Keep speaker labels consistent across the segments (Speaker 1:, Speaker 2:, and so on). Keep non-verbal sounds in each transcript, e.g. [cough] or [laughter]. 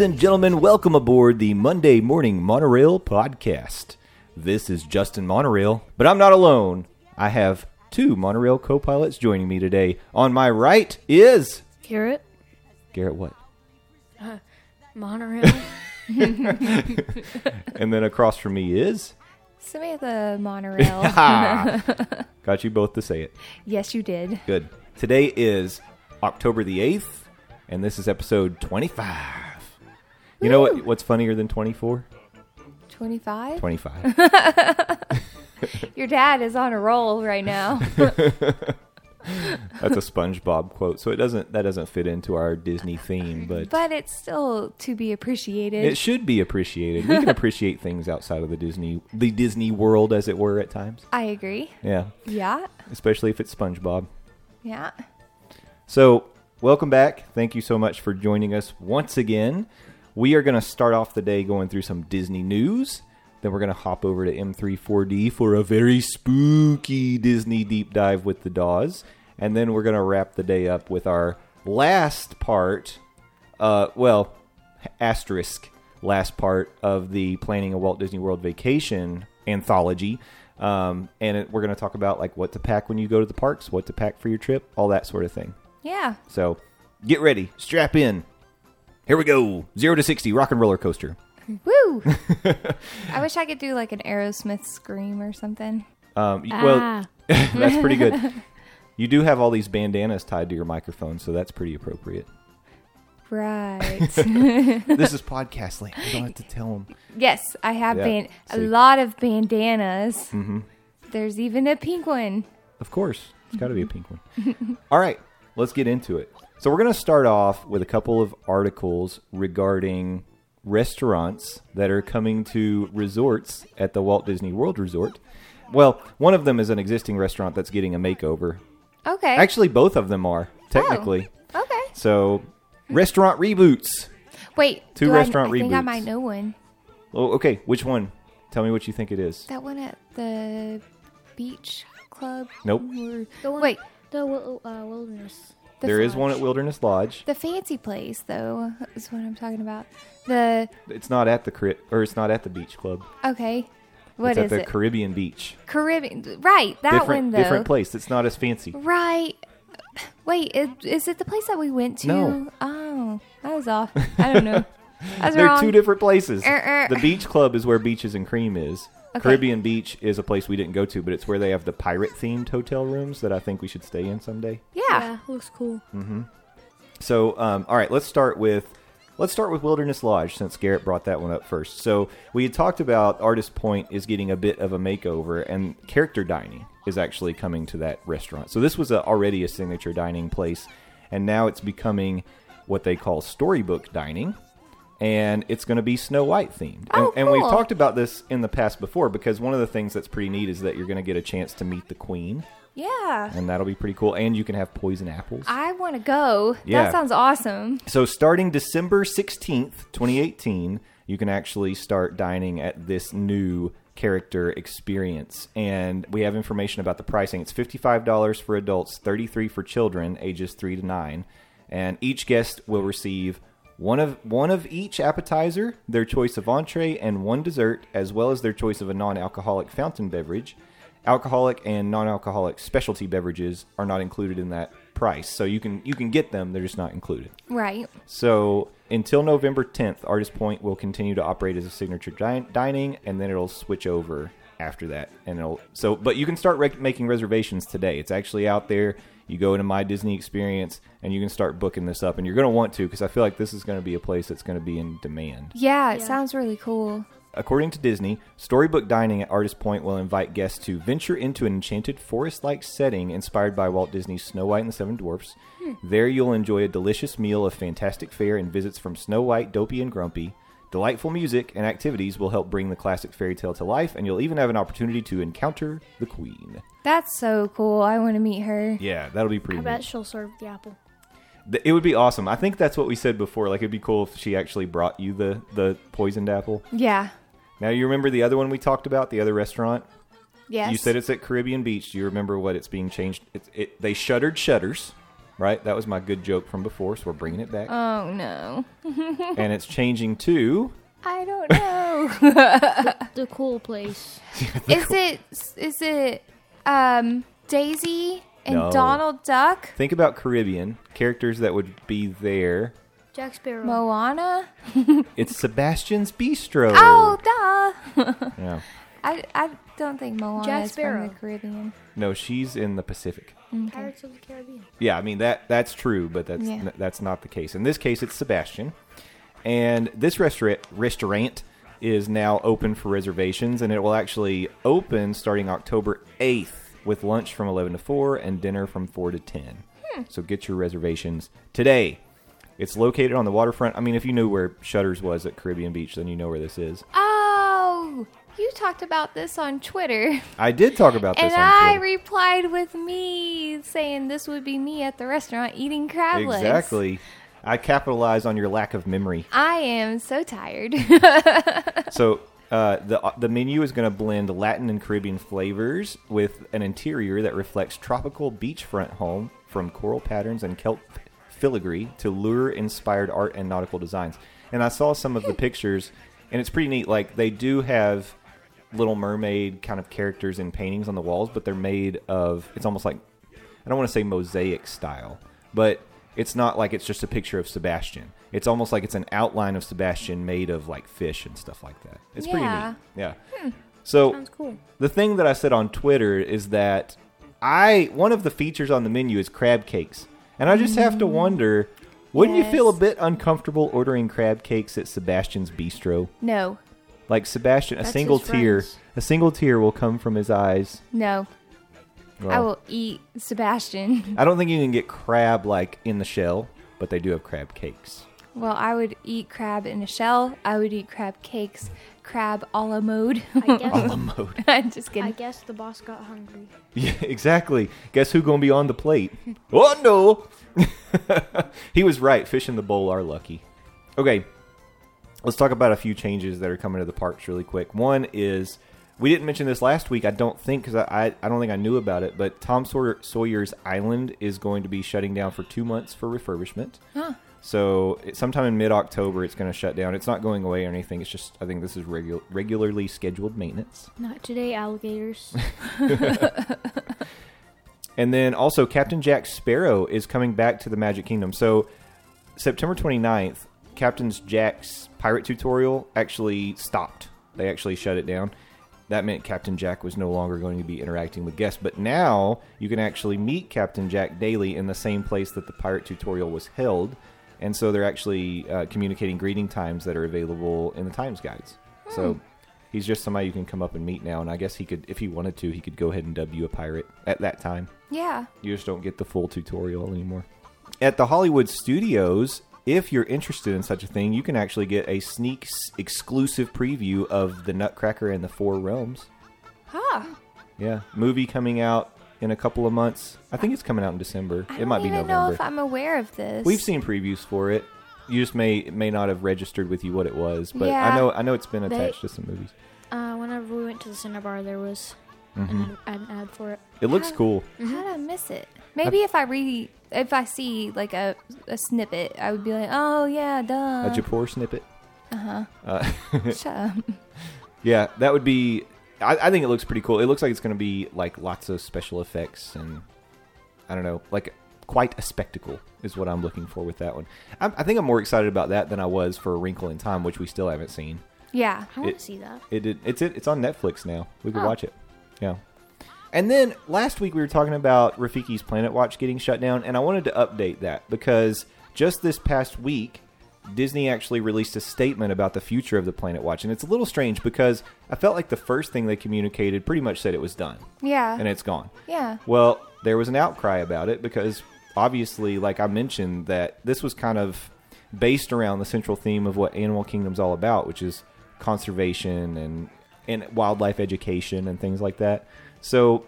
Speaker 1: Ladies and gentlemen, welcome aboard the Monday Morning Monorail podcast. This is Justin Monorail, but I'm not alone. I have two monorail co pilots joining me today. On my right is
Speaker 2: Garrett,
Speaker 1: Garrett What? [laughs]
Speaker 2: monorail. [laughs]
Speaker 1: And then across from me is.
Speaker 2: Samantha, monorail. [laughs]
Speaker 1: Got you both to say it.
Speaker 2: yes, you did.
Speaker 1: Good. Today is October the 8th, and this is episode 25. You know what, what's funnier than 24?
Speaker 2: 25?
Speaker 1: 25. [laughs]
Speaker 2: Your dad is on a roll right now. [laughs]
Speaker 1: That's a SpongeBob quote, so it doesn't that doesn't fit into our Disney theme, but
Speaker 2: but it's still to be appreciated.
Speaker 1: It should be appreciated. We can appreciate [laughs] things outside of the Disney, the Disney world, as it were, at times.
Speaker 2: I agree.
Speaker 1: Yeah,
Speaker 2: Yeah.
Speaker 1: especially if it's SpongeBob.
Speaker 2: Yeah.
Speaker 1: So, welcome back. Thank you so much for joining us once again. We are going to start off the day going through some Disney news. Then we're going to hop over to M34D for a very spooky Disney deep dive with the Dawes. And then we're going to wrap the day up with our last part, uh, well, asterisk, last part of the Planning a Walt Disney World Vacation anthology. Um, and it, we're going to talk about like what to pack when you go to the parks, what to pack for your trip, all that sort of thing.
Speaker 2: Yeah.
Speaker 1: So get ready, strap in. Here we go. Zero to 60, rock and roller coaster.
Speaker 2: Woo! [laughs] I wish I could do like an Aerosmith scream or something.
Speaker 1: Um, y- Well, [laughs] that's pretty good. [laughs] You do have all these bandanas tied to your microphone, so that's pretty appropriate.
Speaker 2: Right.
Speaker 1: this is podcast land. You don't have to tell them.
Speaker 2: yes, I have
Speaker 1: Yeah,
Speaker 2: ban- a lot of bandanas. Mm-hmm. There's even a pink one.
Speaker 1: Of course. It's got to be a pink one. All right, let's get into it. So, we're going to start off with a couple of articles regarding restaurants that are coming to resorts at the Walt Disney World Resort. Well, one of them is an existing restaurant that's getting a makeover.
Speaker 2: Okay.
Speaker 1: Actually, both of them are, technically.
Speaker 2: Oh, okay.
Speaker 1: So, restaurant reboots.
Speaker 2: Wait.
Speaker 1: Two
Speaker 2: do
Speaker 1: restaurant
Speaker 2: I, I think I
Speaker 1: reboots.
Speaker 2: might know one.
Speaker 1: Oh, okay, which one? Tell me what you think it is.
Speaker 2: That one at the beach club.
Speaker 1: Nope.
Speaker 2: Or,
Speaker 3: The one,
Speaker 2: wait,
Speaker 3: the uh, wilderness.
Speaker 2: The
Speaker 1: There is one at Wilderness Lodge.
Speaker 2: The fancy place, though, is what I'm talking about. The
Speaker 1: It's not at the Cari- or it's not at the beach club.
Speaker 2: okay, what
Speaker 1: it's
Speaker 2: is
Speaker 1: at the
Speaker 2: it?
Speaker 1: Caribbean Beach.
Speaker 2: Caribbean, right? That
Speaker 1: different
Speaker 2: one though.
Speaker 1: different place. It's not as fancy.
Speaker 2: Right. Wait, is, is it the place that we went to?
Speaker 1: No.
Speaker 2: Oh, that was off. I don't know. [laughs] I was
Speaker 1: They're
Speaker 2: wrong.
Speaker 1: two different places.
Speaker 2: Er, er.
Speaker 1: The beach club is where Beaches and Cream is.
Speaker 2: Okay.
Speaker 1: Caribbean Beach is a place we didn't go to, but it's where they have the pirate themed hotel rooms that I think we should stay in someday.
Speaker 2: Yeah.
Speaker 3: Yeah, looks cool. Mhm.
Speaker 1: So, um, all right, let's start with let's start with Wilderness Lodge since Garrett brought that one up first. So we had talked about Artist Point is getting a bit of a makeover, and character dining is actually coming to that restaurant. So this was a, already a signature dining place, and now it's becoming what they call storybook dining. And it's going to be Snow White themed.
Speaker 2: Oh,
Speaker 1: and, and we've talked about this in the past before because one of the things that's pretty neat is that you're going to get a chance to meet the queen,
Speaker 2: Yeah.
Speaker 1: and that'll be pretty cool. And you can have poison apples.
Speaker 2: I want to go.
Speaker 1: Yeah.
Speaker 2: That sounds awesome.
Speaker 1: So starting December 16th, 2018, you can actually start dining at this new character experience. And we have information about the pricing. It's $55 for adults, 33 for children ages 3 to 9, and each guest will receive One of one of each appetizer, their choice of entree, and one dessert, as well as their choice of a non-alcoholic fountain beverage. Alcoholic and non-alcoholic specialty beverages are not included in that price, so you can you can get them; they're just not included.
Speaker 2: Right.
Speaker 1: So until November 10th, Artist Point will continue to operate as a signature din- dining, and then it'll switch over after that. And it'll so, but you can start rec- making reservations today. It's actually out there. You go into My Disney Experience, and you can start booking this up. And you're going to want to because I feel like this is going to be a place that's going to be in demand.
Speaker 2: Yeah, it
Speaker 3: Yeah.
Speaker 2: sounds really cool.
Speaker 1: According to Disney, Storybook Dining at Artist Point will invite guests to venture into an enchanted forest like setting inspired by Walt Disney's Snow White and the Seven Dwarfs. Hmm. There you'll enjoy a delicious meal of fantastic fare and visits from Snow White, Dopey, and Grumpy. Delightful music and activities will help bring the classic fairy tale to life, and you'll even have an opportunity to encounter the Queen.
Speaker 2: That's so cool. I want to meet her.
Speaker 1: Yeah, that'll be pretty
Speaker 3: I
Speaker 1: neat.
Speaker 3: bet she'll serve the apple.
Speaker 1: Th- It would be awesome. I think that's what we said before. Like, it'd be cool if she actually brought you the, the poisoned apple.
Speaker 2: Yeah.
Speaker 1: Now, you remember the other one we talked about, the other restaurant?
Speaker 2: Yes.
Speaker 1: You said it's at Caribbean Beach. Do you remember what it's being changed? It, it, they shuttered shutters, right? That was my good joke from before, so we're bringing it back.
Speaker 2: Oh no. [laughs]
Speaker 1: and it's changing to.
Speaker 2: I don't know. [laughs]
Speaker 3: The cool place. [laughs]
Speaker 2: is it is it um Daisy and
Speaker 1: No.
Speaker 2: Donald Duck?
Speaker 1: Think about Caribbean characters that would be there.
Speaker 3: Jack Sparrow.
Speaker 2: Moana?
Speaker 1: It's Sebastian's Bistro.
Speaker 2: Oh, duh.
Speaker 1: Yeah.
Speaker 2: I I don't think Moana
Speaker 3: Jack
Speaker 2: is
Speaker 3: Sparrow.
Speaker 2: from the Caribbean.
Speaker 1: No, she's in the Pacific.
Speaker 3: Mm, Pirates of the Caribbean.
Speaker 1: Yeah, I mean that that's true, but that's
Speaker 2: Yeah.
Speaker 1: n- that's not the case. In this case, it's Sebastian, and this restaurant restaurant is now open for reservations, and it will actually open starting October eighth with lunch from eleven to four and dinner from four to ten. Hmm. So get your reservations today. It's located on the waterfront. I mean, if you knew where Shutters was at Caribbean Beach, then you know where this is.
Speaker 2: Oh, you talked about this on Twitter.
Speaker 1: I did talk about this
Speaker 2: And I
Speaker 1: Twitter.
Speaker 2: replied with me saying this would be me at the restaurant eating crab legs.
Speaker 1: exactly. I capitalize on your lack of memory.
Speaker 2: I am so tired. [laughs] [laughs]
Speaker 1: So uh, the the menu is going to blend Latin and Caribbean flavors with an interior that reflects tropical beachfront home from coral patterns and kelp filigree to lure-inspired art and nautical designs. And I saw some of the pictures, and it's pretty neat. Like they do have Little Mermaid kind of characters and paintings on the walls, but they're made of. It's almost like I don't want to say mosaic style, but it's not like it's just a picture of Sebastian. It's almost like it's an outline of Sebastian made of like fish and stuff like that. It's
Speaker 2: Yeah.
Speaker 1: pretty neat. Yeah. Hmm. So
Speaker 3: Sounds cool.
Speaker 1: the thing that I said on Twitter is that I one of the features on the menu is crab cakes, and I just have to mm. wonder. Wouldn't you feel a bit uncomfortable ordering crab cakes at Sebastian's Bistro?
Speaker 2: no,
Speaker 1: Like Sebastian, a
Speaker 3: That's
Speaker 1: single
Speaker 3: his
Speaker 1: tear,
Speaker 3: friends.
Speaker 1: a single tear will come from his eyes.
Speaker 2: no. I will eat Sebastian. [laughs]
Speaker 1: I don't think you can get crab like in the shell, but they do have crab cakes.
Speaker 2: Well, I would eat crab in a shell. I would eat crab cakes, crab a la mode.
Speaker 3: I guess. [laughs]
Speaker 1: A la mode. [laughs]
Speaker 2: I'm just
Speaker 3: I
Speaker 2: kidding.
Speaker 3: guess the boss got hungry.
Speaker 1: Yeah, exactly. Guess who gonna be on the plate? oh no! he was right. Fish in the bowl are lucky. Okay, let's talk about a few changes that are coming to the parks really quick. One is we didn't mention this last week. I don't think because I, I don't think I knew about it. But Tom Sawyer, Sawyer's Island is going to be shutting down for two months for refurbishment. So it, sometime in mid October, it's going to shut down. It's not going away or anything. It's just I think this is regu- regularly scheduled maintenance.
Speaker 3: Not today, alligators. [laughs] [laughs]
Speaker 1: And then also Captain Jack Sparrow is coming back to the Magic Kingdom. So September 29th, Captain Jack's pirate tutorial actually stopped. They actually shut it down. That meant Captain Jack was no longer going to be interacting with guests. But now you can actually meet Captain Jack daily in the same place that the pirate tutorial was held. And so they're actually uh, communicating greeting times that are available in the times guides. So he's just somebody you can come up and meet now. And I guess he could, if he wanted to, he could go ahead and dub you a pirate at that time.
Speaker 2: Yeah.
Speaker 1: You just don't get the full tutorial anymore. At the Hollywood Studios, if you're interested in such a thing, you can actually get a sneak exclusive preview of The Nutcracker and the Four Realms.
Speaker 2: Huh.
Speaker 1: Yeah, movie coming out in a couple of months. I think it's coming out in December.
Speaker 2: I
Speaker 1: it
Speaker 2: don't
Speaker 1: might be November.
Speaker 2: know if I'm aware of this.
Speaker 1: We've seen previews for it. You just may may not have registered with you what it was, but I know I know it's been
Speaker 3: They-
Speaker 1: attached to some movies.
Speaker 3: Uh, whenever we went to the Cinnabar, there was and an ad for it.
Speaker 1: It looks
Speaker 2: How-
Speaker 1: cool.
Speaker 2: How did I miss it? Maybe if I read, if I see like a, a snippet, I would be like, oh yeah, duh.
Speaker 1: A Japor snippet.
Speaker 2: uh-huh.
Speaker 1: Uh, [laughs]
Speaker 2: Shut up.
Speaker 1: yeah, that would be. I, I think it looks pretty cool. It looks like it's going to be like lots of special effects and I don't know, like quite a spectacle is what I'm looking for with that one. I'm, I think I'm more excited about that than I was for A Wrinkle in Time, which we still haven't seen.
Speaker 2: Yeah.
Speaker 3: I want
Speaker 1: It-
Speaker 3: to see that.
Speaker 1: It did. It's it. It's on Netflix now. We can
Speaker 2: Oh.
Speaker 1: watch it. Yeah. And then last week we were talking about Rafiki's Planet Watch getting shut down, and I wanted to update that because just this past week, Disney actually released a statement about the future of the Planet Watch, and it's a little strange because I felt like the first thing they communicated pretty much said it was done
Speaker 2: Yeah.
Speaker 1: and it's gone.
Speaker 2: yeah.
Speaker 1: Well, there was an outcry about it because obviously, like I mentioned, that this was kind of based around the central theme of what Animal Kingdom's all about, which is conservation and and wildlife education and things like that. So,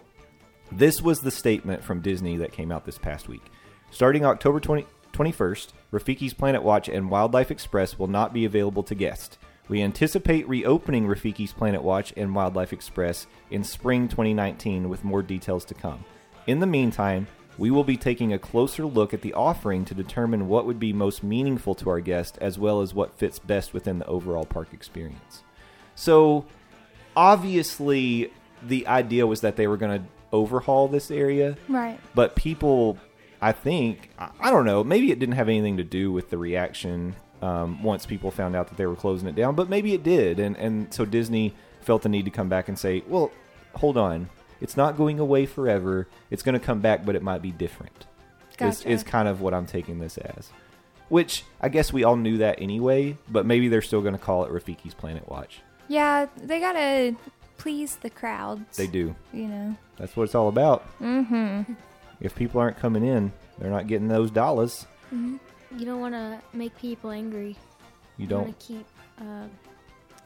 Speaker 1: this was the statement from Disney that came out this past week. Starting October 20, 21st, Rafiki's Planet Watch and Wildlife Express will not be available to guests. We anticipate reopening Rafiki's Planet Watch and Wildlife Express in spring 2019 with more details to come. In the meantime, we will be taking a closer look at the offering to determine what would be most meaningful to our guests as well as what fits best within the overall park experience. So, obviously, the idea was that they were going to overhaul this area,
Speaker 2: Right.
Speaker 1: but people, I think, I, I don't know, maybe it didn't have anything to do with the reaction um, once people found out that they were closing it down, but maybe it did. And, and so Disney felt the need to come back and say, well, hold on. It's not going away forever. It's going to come back, but it might be different. Is,
Speaker 2: Gotcha.
Speaker 1: is kind of what I'm taking this as. Which I guess we all knew that anyway, but maybe they're still going to call it Rafiki's Planet Watch.
Speaker 2: Yeah, they gotta please the crowds.
Speaker 1: They do.
Speaker 2: You know.
Speaker 1: That's what it's all about.
Speaker 2: Mm-hmm.
Speaker 1: If people aren't coming in, they're not getting those dollars. Mhm.
Speaker 3: You don't want to make people angry.
Speaker 1: You
Speaker 3: You
Speaker 1: don't.
Speaker 3: want to keep, uh,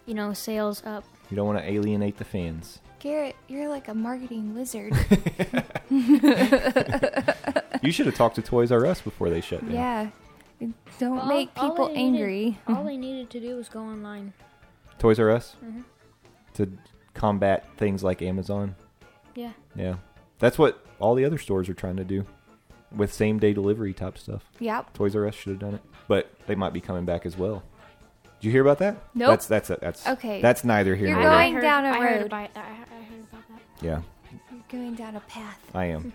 Speaker 3: you know, sales up.
Speaker 1: You don't want to alienate the fans.
Speaker 2: Garrett, you're like a marketing wizard. [laughs]
Speaker 1: You should have talked to Toys R Us before they shut down.
Speaker 2: yeah. Don't
Speaker 3: All-
Speaker 2: make
Speaker 3: all
Speaker 2: people
Speaker 3: needed-
Speaker 2: angry.
Speaker 3: all [laughs] they needed to do was go online.
Speaker 1: Toys R Us
Speaker 3: Mhm.
Speaker 1: to combat things like Amazon.
Speaker 3: Yeah.
Speaker 1: Yeah, that's what all the other stores are trying to do with same day delivery type stuff.
Speaker 2: Yep.
Speaker 1: Toys R Us should have done it, but they might be coming back as well. Did you hear about that?
Speaker 2: Nope.
Speaker 1: That's that's that's
Speaker 2: Okay.
Speaker 1: That's neither here
Speaker 2: You're
Speaker 1: nor
Speaker 2: going
Speaker 1: there.
Speaker 2: down a
Speaker 3: I heard
Speaker 2: road.
Speaker 3: about, I, I heard about that.
Speaker 1: Yeah,
Speaker 2: You're going down a path.
Speaker 1: I am.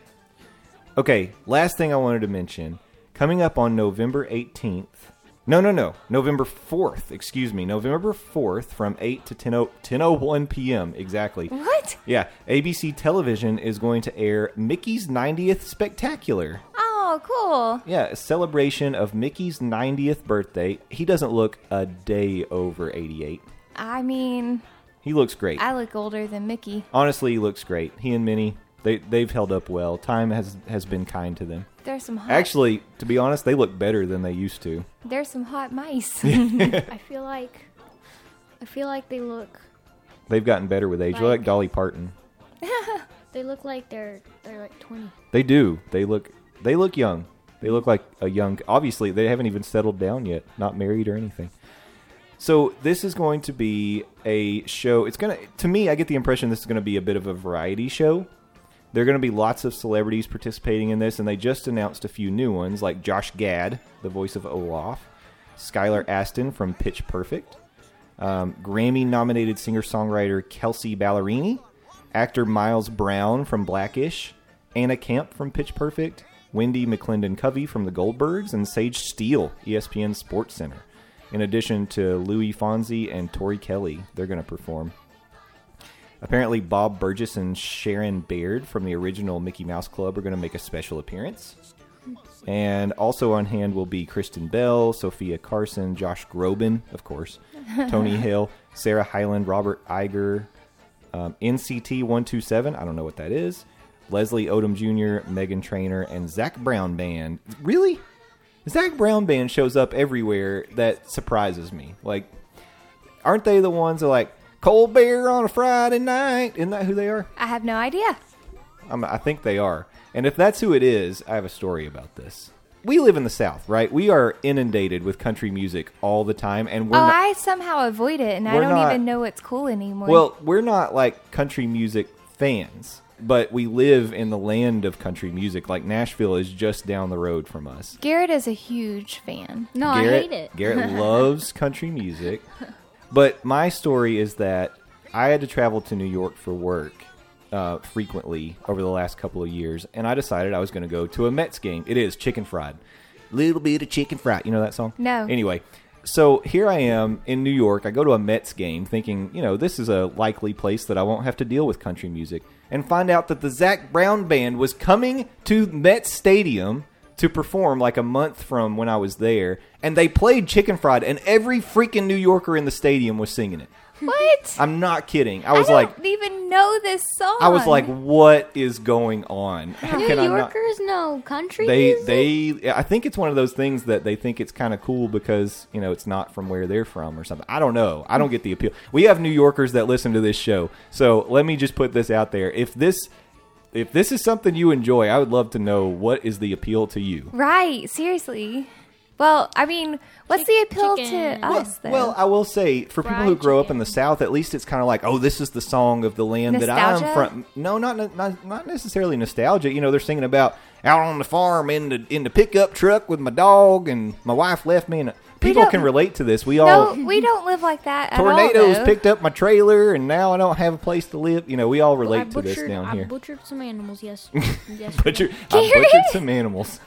Speaker 1: Okay, last thing I wanted to mention. Coming up on November 18th. No, no, no. November 4th, excuse me. November 4th from 8 to 10 10:01 p.m. exactly.
Speaker 2: What?
Speaker 1: Yeah, ABC Television is going to air Mickey's 90th Spectacular.
Speaker 2: Oh, cool.
Speaker 1: Yeah, a celebration of Mickey's 90th birthday. He doesn't look a day over 88.
Speaker 2: I mean,
Speaker 1: He looks great.
Speaker 2: I look older than Mickey.
Speaker 1: Honestly, he looks great. He and Minnie, they they've held up well. Time has has been kind to them.
Speaker 2: There's some hot.
Speaker 1: Actually, to be honest, they look better than they used to.
Speaker 2: there's some hot mice. [laughs]
Speaker 3: I feel like, I feel like they look,
Speaker 1: They've gotten better with age. Like
Speaker 3: Like-
Speaker 1: Dolly Parton. [laughs]
Speaker 3: they look like they're they're like 20.
Speaker 1: They do. They look they look young. They look like a young obviously they haven't even settled down yet, not married or anything. So this is going to be a show. It's going to to me I get the impression this is going to be a bit of a variety show. There are going to be lots of celebrities participating in this and they just announced a few new ones like Josh Gad, the voice of Olaf, Skylar Astin from Pitch Perfect, um, Grammy nominated singer songwriter Kelsea Ballerini, actor Miles Brown from Blackish, Anna Camp from Pitch Perfect, Wendi McLendon-Covey from The Goldbergs, and Sage Steele, ESPN Sports Center. In addition to Luis Fonsi and Tori Kelly, they're going to perform. Apparently, Bob Burgess and Sharon Baird from the original Mickey Mouse Club are going to make a special appearance. And also on hand will be Kristen Bell, Sofia Carson, Josh Groban, of course, [laughs] Tony Hill, Sarah Hyland, Robert Iger, um, NCT 127, I don't know what that is, Leslie Odom Jr., Meghan Trainor, and Zac Brown Band. Really? Zac Brown Band shows up everywhere that surprises me. Like, aren't they the ones that are like, Cold Beer on a Friday night? Isn't that who they are?
Speaker 2: I have no idea.
Speaker 1: I'm, I think they are. And if that's who it is, I have a story about this. We live in the South, right? We are inundated with country music all the time, and we're
Speaker 2: oh,
Speaker 1: not.
Speaker 2: I somehow avoid it, and I don't
Speaker 1: not-
Speaker 2: even know it's cool anymore.
Speaker 1: Well, we're not like country music fans, but we live in the land of country music. Like Nashville is just down the road from us.
Speaker 2: Garrett is a huge fan.
Speaker 3: No,
Speaker 1: Garrett,
Speaker 3: I hate it.
Speaker 1: Garrett [laughs] loves country music. But my story is that I had to travel to New York for work uh, frequently over the last couple of years, and I decided I was going to go to a Mets game. It is chicken fried. Little bit of chicken fried. You know that song?
Speaker 2: No.
Speaker 1: Anyway, so here I am in New York. I go to a Mets game thinking, you know, this is a likely place that I won't have to deal with country music, and find out that the Zac Brown Band was coming to Mets Stadium to perform like a month from when I was there, and they played Chicken Fried, and every freaking New Yorker in the stadium was singing it.
Speaker 2: What?
Speaker 1: I'm not kidding. I
Speaker 2: I
Speaker 1: was
Speaker 2: don't
Speaker 1: like,
Speaker 2: even know this song.
Speaker 1: I was like, what is going on? How
Speaker 3: New
Speaker 1: I
Speaker 3: Yorkers know country
Speaker 1: they
Speaker 3: music.
Speaker 1: they I think it's one of those things that they think it's kind of cool because you know it's not from where they're from or something. I don't know. I don't get the appeal. We have New Yorkers that listen to this show, so let me just put this out there. If this if this is something you enjoy, I would love to know what is the appeal to you.
Speaker 2: right. Seriously. Well, I mean, what's the appeal
Speaker 3: chicken.
Speaker 2: to us though?
Speaker 1: Well, I will say for people who
Speaker 3: Fried
Speaker 1: grow up in the South, at least it's kind of like, oh, this is the song of the land that I'm from. No, not, not not necessarily nostalgia. You know, they're singing about out on the farm in the in the pickup truck with my dog, and my wife left me. And people can relate to this. We all
Speaker 2: no, we don't live like that. At
Speaker 1: tornadoes
Speaker 2: all, though.
Speaker 1: picked up my trailer, and now I don't have a place to live. You know, we all
Speaker 3: I
Speaker 1: relate to this
Speaker 3: butchered,
Speaker 1: down
Speaker 3: I
Speaker 1: here.
Speaker 3: butchered some animals. Yes, [laughs] yes.
Speaker 1: Butcher, I butchered some animals.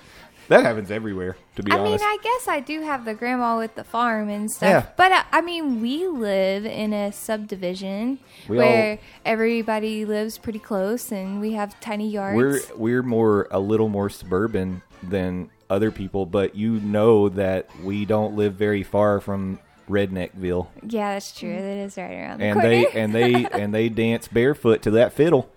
Speaker 1: That happens everywhere, to be honest.
Speaker 2: I mean. I guess I do have the grandma with the farm and stuff.
Speaker 1: Yeah.
Speaker 2: But uh, I mean, we live in a subdivision
Speaker 1: We
Speaker 2: where
Speaker 1: all-
Speaker 2: everybody lives pretty close and we have tiny yards.
Speaker 1: we're we're more a little more suburban than other people, but you know that we don't live very far from Redneckville,
Speaker 2: yeah, that's true. That is right around the
Speaker 1: and
Speaker 2: corner.
Speaker 1: they [laughs] and they and they dance barefoot to that fiddle.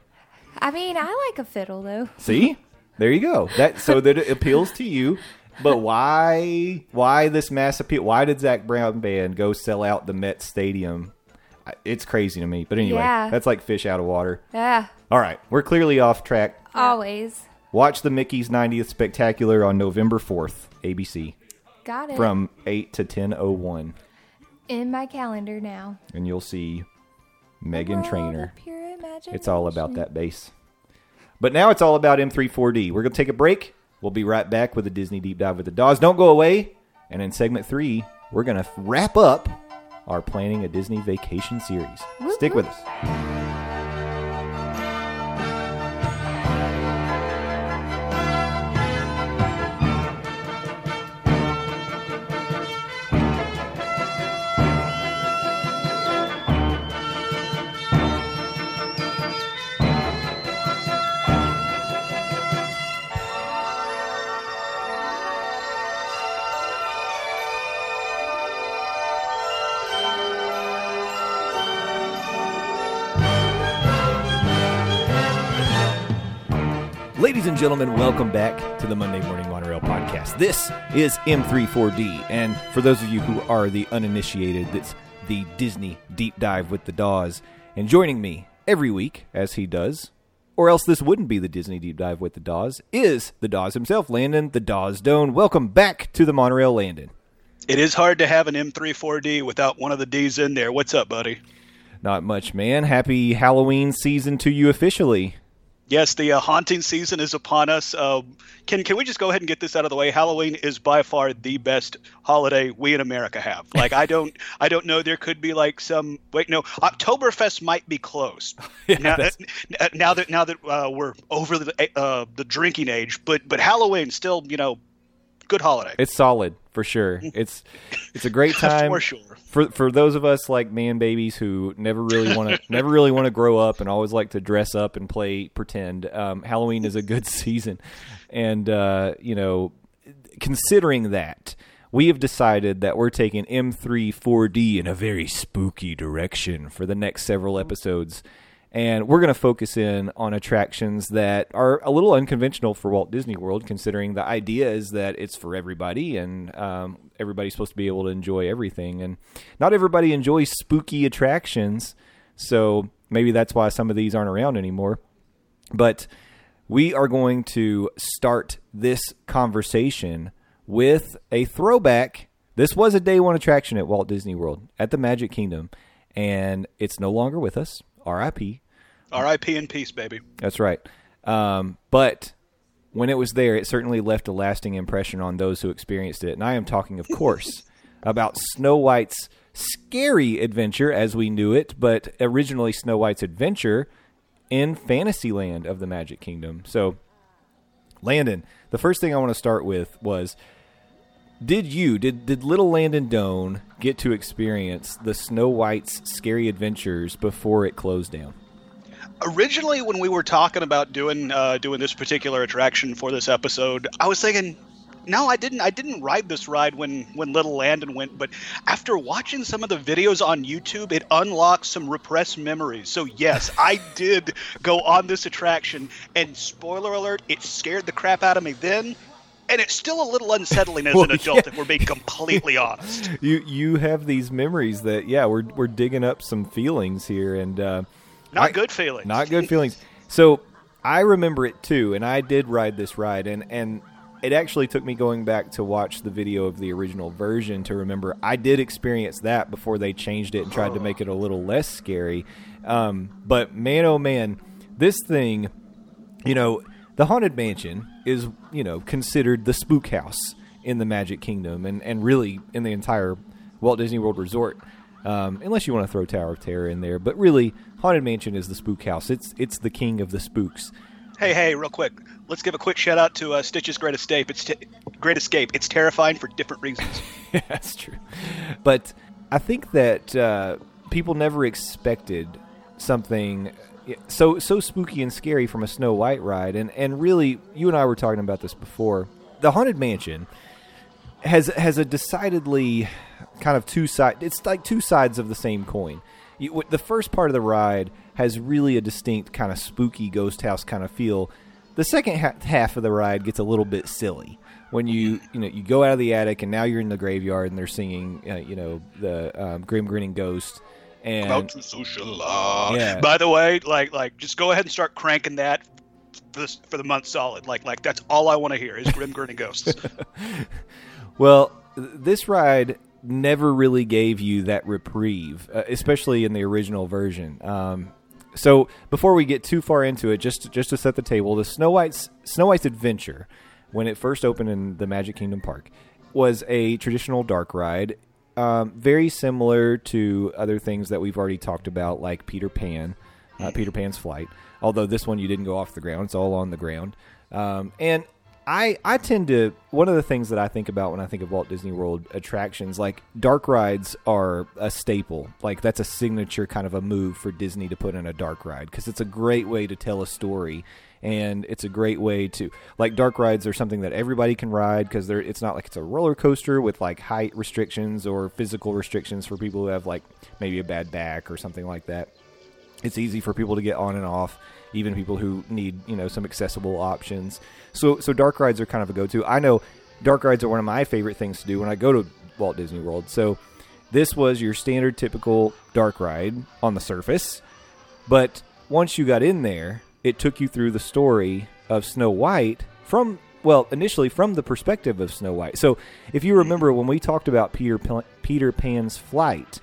Speaker 2: I mean, I like a fiddle though.
Speaker 1: See, there you go. That so that it appeals to you. But why why this mass appeal? Why did Zac Brown band go sell out the Met Stadium? It's crazy to me. But anyway,
Speaker 2: Yeah.
Speaker 1: that's like fish out of water.
Speaker 2: Yeah,
Speaker 1: All right, we're clearly off track.
Speaker 2: always.
Speaker 1: Watch the Mickey's 90th Spectacular on November 4th, ABC,
Speaker 2: Got it.
Speaker 1: from 8 to 10:01,
Speaker 2: in my calendar now.
Speaker 1: and you'll see
Speaker 2: Meghan Trainor.
Speaker 1: It's all about that bass. But now it's all about M34D. We're going to take a break. We'll be right back with a Disney deep dive with the Dawes. Don't go away. And in segment 3, we're going to wrap up our planning a Disney vacation series.
Speaker 2: Whoop,
Speaker 1: Stick
Speaker 2: whoop.
Speaker 1: with us. And gentlemen, welcome back to the Monday Morning Monorail podcast. This is M34D, and for those of you who are the uninitiated, it's the Disney Deep Dive with the Dawes. And joining me every week, as he does, or else this wouldn't be the Disney Deep Dive with the Dawes, is the Dawes himself, Landon, the Dawes Doan. Welcome back to the Monorail, Landon.
Speaker 4: It is hard to have an M34D without one of the D's in there. What's up, buddy?
Speaker 1: Not much, man. Happy Halloween season to you officially.
Speaker 4: Yes, the uh, haunting season is upon us. Uh, can can we just go ahead and get this out of the way? Halloween is by far the best holiday we in America have. [laughs] Like I don't I don't know there could be like some wait no Oktoberfest might be close. [laughs] now,
Speaker 1: that's-
Speaker 4: uh, now that now that uh, we're over the uh, the drinking age, but but Halloween still you know good holiday
Speaker 1: It's solid for sure. [laughs] It's it's a great [laughs] time
Speaker 4: for sure.
Speaker 1: for for those of us like man babies who never really want to [laughs] never really want to grow up and always like to dress up and play pretend. Um, Halloween is a good season, and uh, you know, considering that. We have decided that we're taking M3-4D in a very spooky direction for the next several episodes. And we're going to focus in on attractions that are a little unconventional for Walt Disney World, considering the idea is that it's for everybody and um, everybody's supposed to be able to enjoy everything. And not everybody enjoys spooky attractions. So maybe that's why some of these aren't around anymore. But we are going to start this conversation with a throwback. This was a day one attraction at Walt Disney World at the Magic Kingdom, and it's no longer with us. RIP.
Speaker 4: R.I.P. in peace, baby.
Speaker 1: That's right. Um, but when it was there, it certainly left a lasting impression on those who experienced it. And I am talking, of course, [laughs] about Snow White's scary adventure as we knew it, but originally Snow White's adventure in Fantasyland of the Magic Kingdom. So, Landon, the first thing I want to start with was did you did did little Landon Doan get to experience the Snow White's scary adventures before it closed down?
Speaker 4: Originally, when we were talking about doing uh, doing this particular attraction for this episode, I was thinking, no, I didn't. I didn't ride this ride when when Little Landon went. But after watching some of the videos on YouTube, it unlocked some repressed memories. So yes, I did go on this attraction, and spoiler alert, it scared the crap out of me then. And it's still a little unsettling as [laughs]
Speaker 1: Well,
Speaker 4: an adult,
Speaker 1: yeah.
Speaker 4: if we're being completely honest. [laughs]
Speaker 1: You you have these memories that yeah we're we're digging up some feelings here and uh,
Speaker 4: Not
Speaker 1: I-
Speaker 4: good feelings.
Speaker 1: not good feelings. So I remember it too, and I did ride this ride, and and it actually took me going back to watch the video of the original version to remember I did experience that before they changed it and tried to make it a little less scary. Um, but man, oh man, this thing, you know, the haunted mansion is you know considered the spook house in the Magic Kingdom, and and really in the entire Walt Disney World Resort. Um, unless you want to throw Tower of Terror in there, but really, Haunted Mansion is the spook house. It's it's the king of the spooks.
Speaker 4: Hey, hey, real quick. Let's give a quick shout out to uh, Stitch's Great Escape. It's t- Great Escape. It's terrifying for different reasons. [laughs]
Speaker 1: That's true. But I think that uh, people never expected something so so spooky and scary from a Snow White ride, and and really, you and I were talking about this before. The Haunted Mansion has has a decidedly kind of two side. It's like two sides of the same coin. You, the first part of the ride has really a distinct kind of spooky ghost house kind of feel. The second ha- half of the ride gets a little bit silly when you you know you go out of the attic and now you're in the graveyard and they're singing uh, you know the um, grim grinning ghost and
Speaker 4: About to socialize.
Speaker 1: Yeah.
Speaker 4: By the way, like, like, just go ahead and start cranking that for, this, for the month solid. Like, like that's all I want to hear is Grim Grinning Ghosts. [laughs]
Speaker 1: Well, this ride never really gave you that reprieve, uh, especially in the original version. Um, so before we get too far into it, just just to set the table, the Snow White's Snow White's Adventure, when it first opened in the Magic Kingdom Park, was a traditional dark ride, um, very similar to other things that we've already talked about, like Peter Pan, uh, Peter Pan's Flight. Although this one you didn't go off the ground; it's all on the ground. Um, and I I tend to one of the things that I think about when I think of Walt Disney World attractions, like dark rides, are a staple. Like that's a signature kind of a move for Disney to put in a dark ride because it's a great way to tell a story, and it's a great way to like dark rides are something that everybody can ride because they're it's not like it's a roller coaster with like height restrictions or physical restrictions for people who have like maybe a bad back or something like that. It's easy for people to get on and off even people who need you know some accessible options. So so dark rides are kind of a go-to. I know dark rides are one of my favorite things to do when i go to walt disney world. So this was your standard typical dark ride on the surface but once you got in there it took you through the story of snow white from well initially from the perspective of snow white so if you remember when we talked about peter, peter pan's flight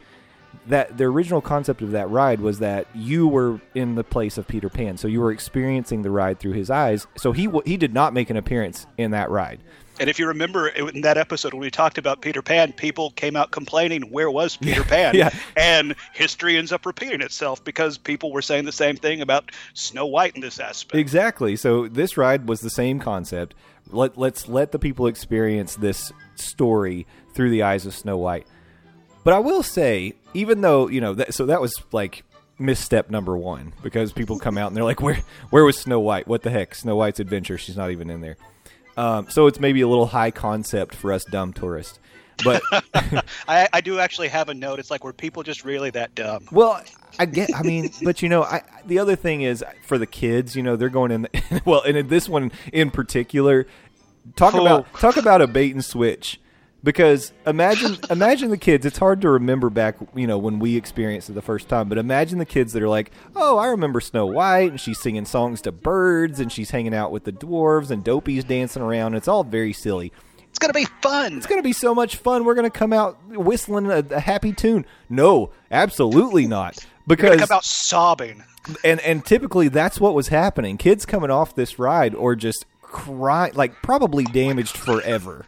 Speaker 1: that the original concept of that ride was that you were in the place of Peter Pan, so you were experiencing the ride through his eyes. So he he did not make an appearance in that ride.
Speaker 4: And if you remember in that episode when we talked about Peter Pan, people came out complaining, "Where was [laughs] Peter Pan?"
Speaker 1: yeah.
Speaker 4: And history ends up repeating itself because people were saying the same thing about Snow White in this aspect.
Speaker 1: Exactly. So this ride was the same concept. Let let's let the people experience this story through the eyes of Snow White. But I will say, even though you know, that, so that was like misstep number one because people come out and they're like, "Where where was Snow White? What the heck? Snow White's adventure? She's not even in there." Um, so it's maybe a little high concept for us dumb tourists. But [laughs]
Speaker 4: I, I do actually have a note. It's like, were people just really that dumb?
Speaker 1: Well, I get. I mean, [laughs] but you know, I the other thing is for the kids. You know, they're going in. The, [laughs] well, and in this one in particular, talk
Speaker 4: Oh.
Speaker 1: about talk about a bait and switch. Because imagine [laughs] imagine the kids. It's hard to remember back, you know, when we experienced it the first time. But imagine the kids that are like, "Oh, I remember Snow White, and she's singing songs to birds, and she's hanging out with the dwarves, and Dopey's dancing around. It's all very silly."
Speaker 4: It's gonna be fun.
Speaker 1: It's going to be so much fun. We're going to come out whistling a, a happy tune. No, absolutely not. Because
Speaker 4: come out sobbing.
Speaker 1: and and typically that's what was happening. Kids coming off this ride or just cry like probably damaged forever.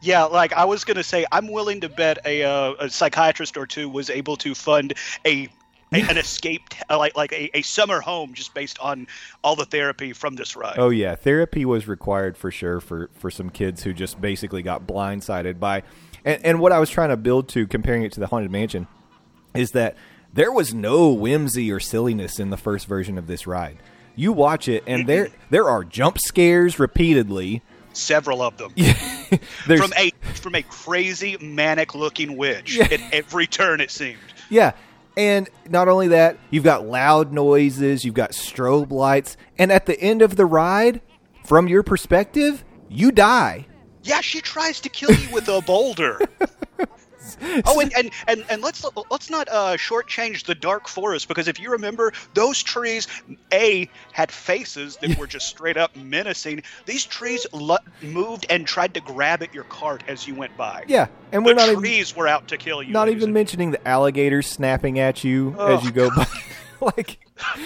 Speaker 4: Yeah, like I was gonna say, I'm willing to bet a, uh, a psychiatrist or two was able to fund a, a an escape, uh, like like a, a summer home, just based on all the therapy from this ride.
Speaker 1: Oh yeah, therapy was required for sure for for some kids who just basically got blindsided by and, and what I was trying to build to comparing it to the Haunted Mansion is that there was no whimsy or silliness in the first version of this ride. You watch it and there there are jump scares repeatedly.
Speaker 4: Several of them [laughs] [laughs] from a from a crazy manic looking witch at every turn. It seemed.
Speaker 1: Yeah. And not only that, you've got loud noises, you've got strobe lights, and at the end of the ride, from your perspective, you die.
Speaker 4: Yeah, she tries to kill you with a boulder. [laughs] [laughs] oh, and, and, and, and let's let's not uh, shortchange the dark forest because if you remember, those trees a had faces that were just straight up menacing. These trees lo- moved and tried to grab at your cart as you went by.
Speaker 1: Yeah, and
Speaker 4: the
Speaker 1: we're not even
Speaker 4: trees were out to kill you.
Speaker 1: not even mentioning the alligators snapping at you as
Speaker 4: Oh,
Speaker 1: you go by. [laughs] like [laughs]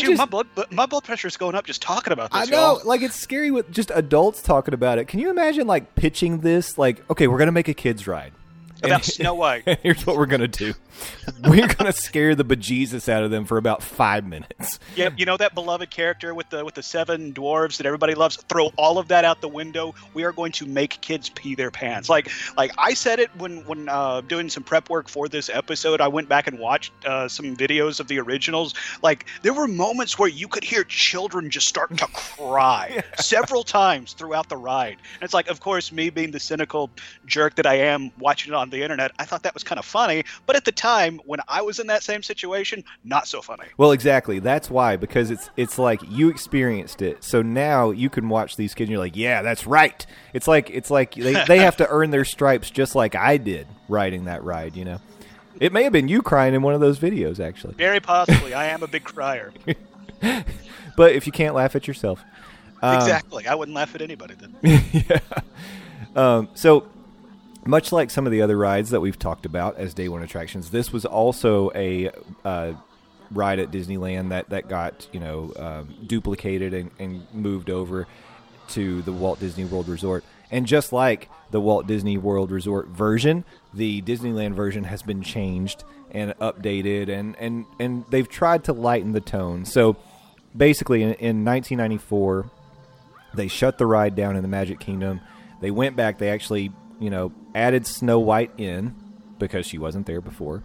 Speaker 4: Shoot,
Speaker 1: just
Speaker 4: my blood my blood pressure is going up just talking about this.
Speaker 1: I know,
Speaker 4: y'all.
Speaker 1: like it's scary with just adults talking about it. Can you imagine like pitching this like, okay, we're gonna make a kids ride.
Speaker 4: About Snow White.
Speaker 1: And [laughs] here's what we're gonna do. We're gonna scare the bejesus out of them for about five minutes.
Speaker 4: Yeah, you know that beloved character with the with the seven dwarves that everybody loves. Throw all of that out the window. We are going to make kids pee their pants. Like like I said it when when uh, doing some prep work for this episode. I went back and watched uh, some videos of the originals. Like there were moments where you could hear children just start to cry [laughs] several times throughout the ride. And it's like, of course, me being the cynical jerk that I am, watching it on the internet, I thought that was kind of funny. But at the time, when I was in that same situation, not so funny.
Speaker 1: Well, exactly. That's why because it's it's like you experienced it, so now you can watch these kids and you're like, yeah, that's right. It's like it's like they they have to earn their stripes just like I did riding that ride. You know, it may have been you crying in one of those videos actually,
Speaker 4: Very possibly. I am a big crier. [laughs]
Speaker 1: but if you can't laugh at yourself, Um,
Speaker 4: exactly. I wouldn't laugh at anybody then. [laughs] Yeah.
Speaker 1: Um, so much like some of the other rides that we've talked about as day one attractions, this was also a uh, ride at Disneyland that that got you know um, duplicated and, and moved over to the Walt Disney World Resort. And just like the Walt Disney World Resort version, the Disneyland version has been changed and updated, and and and they've tried to lighten the tone. So basically, in, in 1994 they shut the ride down in the Magic Kingdom. They went back. They actually, you know, added Snow White in because she wasn't there before,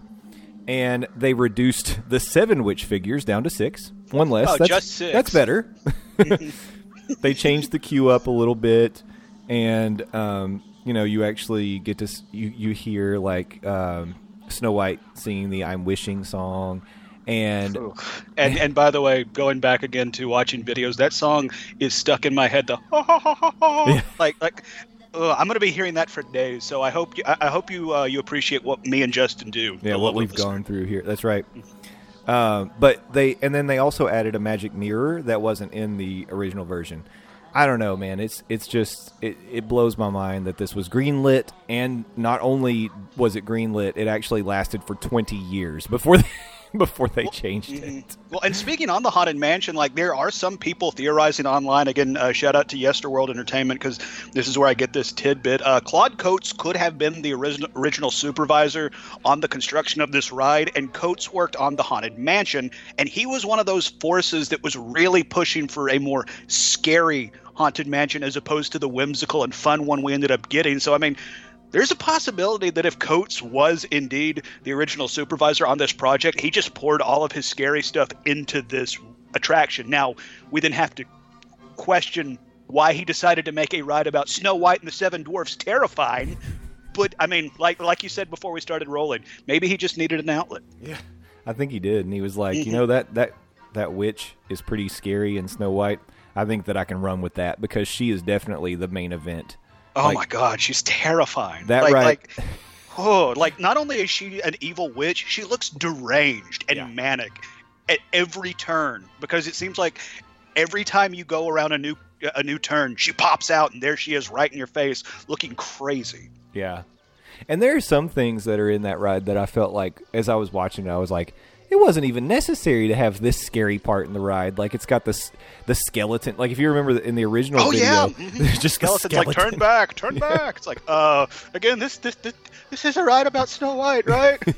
Speaker 1: and they reduced [laughs] the seven witch figures down to six, one less.
Speaker 4: Oh,
Speaker 1: that's,
Speaker 4: just six.
Speaker 1: That's better. [laughs] [laughs] they changed the queue up a little bit, and um, you know, you actually get to you you hear like um, Snow White singing the "I'm Wishing" song. And
Speaker 4: And and by the way, going back again to watching videos, that song is stuck in my head. The like like. Uh, I'm going to be hearing that for days, so I hope you, I, hope you uh, you appreciate what me and Justin do.
Speaker 1: Yeah, what we've gone through here. That's right. Um, but they and then they also added a magic mirror that wasn't in the original version. I don't know, man. It's it's just it, it blows my mind that this was greenlit, and not only was it greenlit, it actually lasted for twenty years before [laughs] they, [laughs] before they changed it.
Speaker 4: Well, and speaking on the haunted mansion, like there are some people theorizing online. Again, uh, shout out to Yesterworld Entertainment because this is where I get this tidbit. Uh, Claude Coats could have been the original original supervisor on the construction of this ride, and Coats worked on the haunted mansion, and he was one of those forces that was really pushing for a more scary haunted mansion as opposed to the whimsical and fun one we ended up getting. So, I mean. There's a possibility that if Coats was indeed the original supervisor on this project, he just poured all of his scary stuff into this attraction. Now, we then have to question why he decided to make a ride about Snow White and the Seven Dwarfs terrifying. But I mean, like like you said before we started rolling, maybe he just needed an outlet.
Speaker 1: Yeah, I think he did, and he was like, you mm-hmm. know that that that witch is pretty scary in Snow White. I think that I can run with that because she is definitely the main event.
Speaker 4: Oh
Speaker 1: Like-
Speaker 4: my God, she's terrifying.
Speaker 1: That
Speaker 4: like,
Speaker 1: right-
Speaker 4: Like, oh, like not only is she an evil witch, she looks deranged and
Speaker 1: Yeah.
Speaker 4: manic at every turn because it seems like every time you go around a new a new turn, she pops out and there she is right in your face, looking crazy.
Speaker 1: Yeah. And there are some things that are in that ride that I felt like as I was watching it, I was like, it wasn't even necessary to have this scary part in the ride. Like it's got this the skeleton. Like if you remember in the original
Speaker 4: Oh
Speaker 1: video,
Speaker 4: yeah, [laughs] mhm.
Speaker 1: there's just
Speaker 4: skeleton's like
Speaker 1: skeleton.
Speaker 4: turn back, turn [laughs] back. It's like, uh, again, this this this, this is a ride about Snow White, right? [laughs]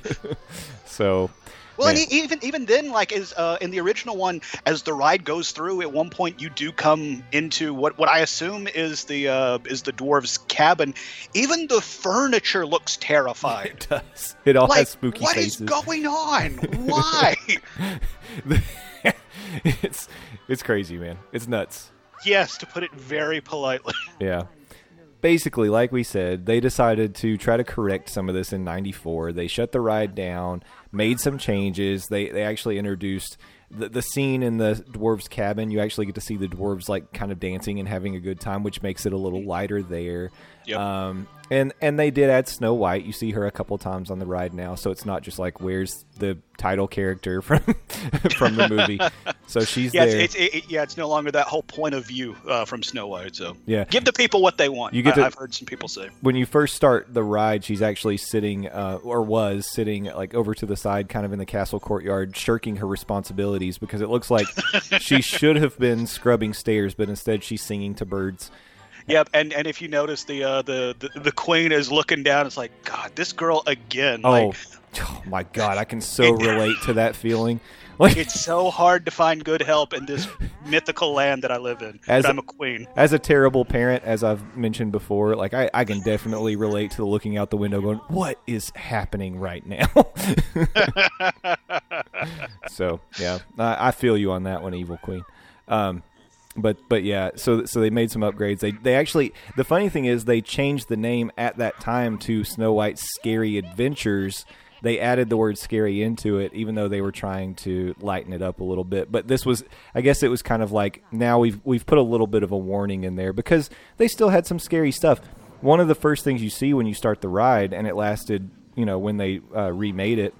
Speaker 1: So
Speaker 4: Well, and
Speaker 1: Man.
Speaker 4: e- even even then, like is uh, in the original one, as the ride goes through, at one point you do come into what what I assume is the uh, is the dwarves' cabin. Even the furniture looks terrified. [laughs]
Speaker 1: it does. It all
Speaker 4: like,
Speaker 1: has spooky
Speaker 4: what is
Speaker 1: faces.
Speaker 4: going on? [laughs] Why? [laughs]
Speaker 1: it's it's crazy, man. It's nuts.
Speaker 4: yes, to put it very politely.
Speaker 1: Yeah. Basically, like we said, they decided to try to correct some of this in 94. They shut the ride down, made some changes. They they actually introduced the, the scene in the dwarves cabin. You actually get to see the dwarves like kind of dancing and having a good time, which makes it a little lighter there.
Speaker 4: Yep.
Speaker 1: Um, and and they did add Snow White. You see her a couple times on the ride now, so it's not just like where's the title character [laughs] from from the movie. [laughs] So she's
Speaker 4: Yeah,
Speaker 1: there.
Speaker 4: it's, it's it, yeah, it's no longer that whole point of view uh, from Snow White. So
Speaker 1: Yeah.
Speaker 4: give the people what they want.
Speaker 1: You get
Speaker 4: I,
Speaker 1: to-
Speaker 4: I've heard some people say.
Speaker 1: when you first start the ride, she's actually sitting, uh, or was sitting, like over to the side, kind of in the castle courtyard, shirking her responsibilities because it looks like [laughs] she should have been scrubbing stairs, but instead she's singing to birds.
Speaker 4: Yep, and and if you notice the uh, the, the the queen is looking down, it's like God, this girl again.
Speaker 1: Oh,
Speaker 4: Like, [sighs]
Speaker 1: oh my God, I can so relate to that feeling. [laughs] Like,
Speaker 4: it's so hard to find good help in this [laughs] mythical land that I live in.
Speaker 1: As a-
Speaker 4: I'm a queen.
Speaker 1: as a terrible parent, as I've mentioned before, like I, I can definitely relate to the looking out the window, going, "What is happening right now?" [laughs] so yeah, I, I feel you on that one, Evil Queen. Um, but but yeah, so so they made some upgrades. They they actually the funny thing is they changed the name at that time to Snow White's Scary Adventures. They added the word scary into it, even though they were trying to lighten it up a little bit. But this was, I guess, it was kind of like now we've we've put a little bit of a warning in there because they still had some scary stuff. One of the first things you see when you start the ride, and it lasted, you know, when they uh, remade it,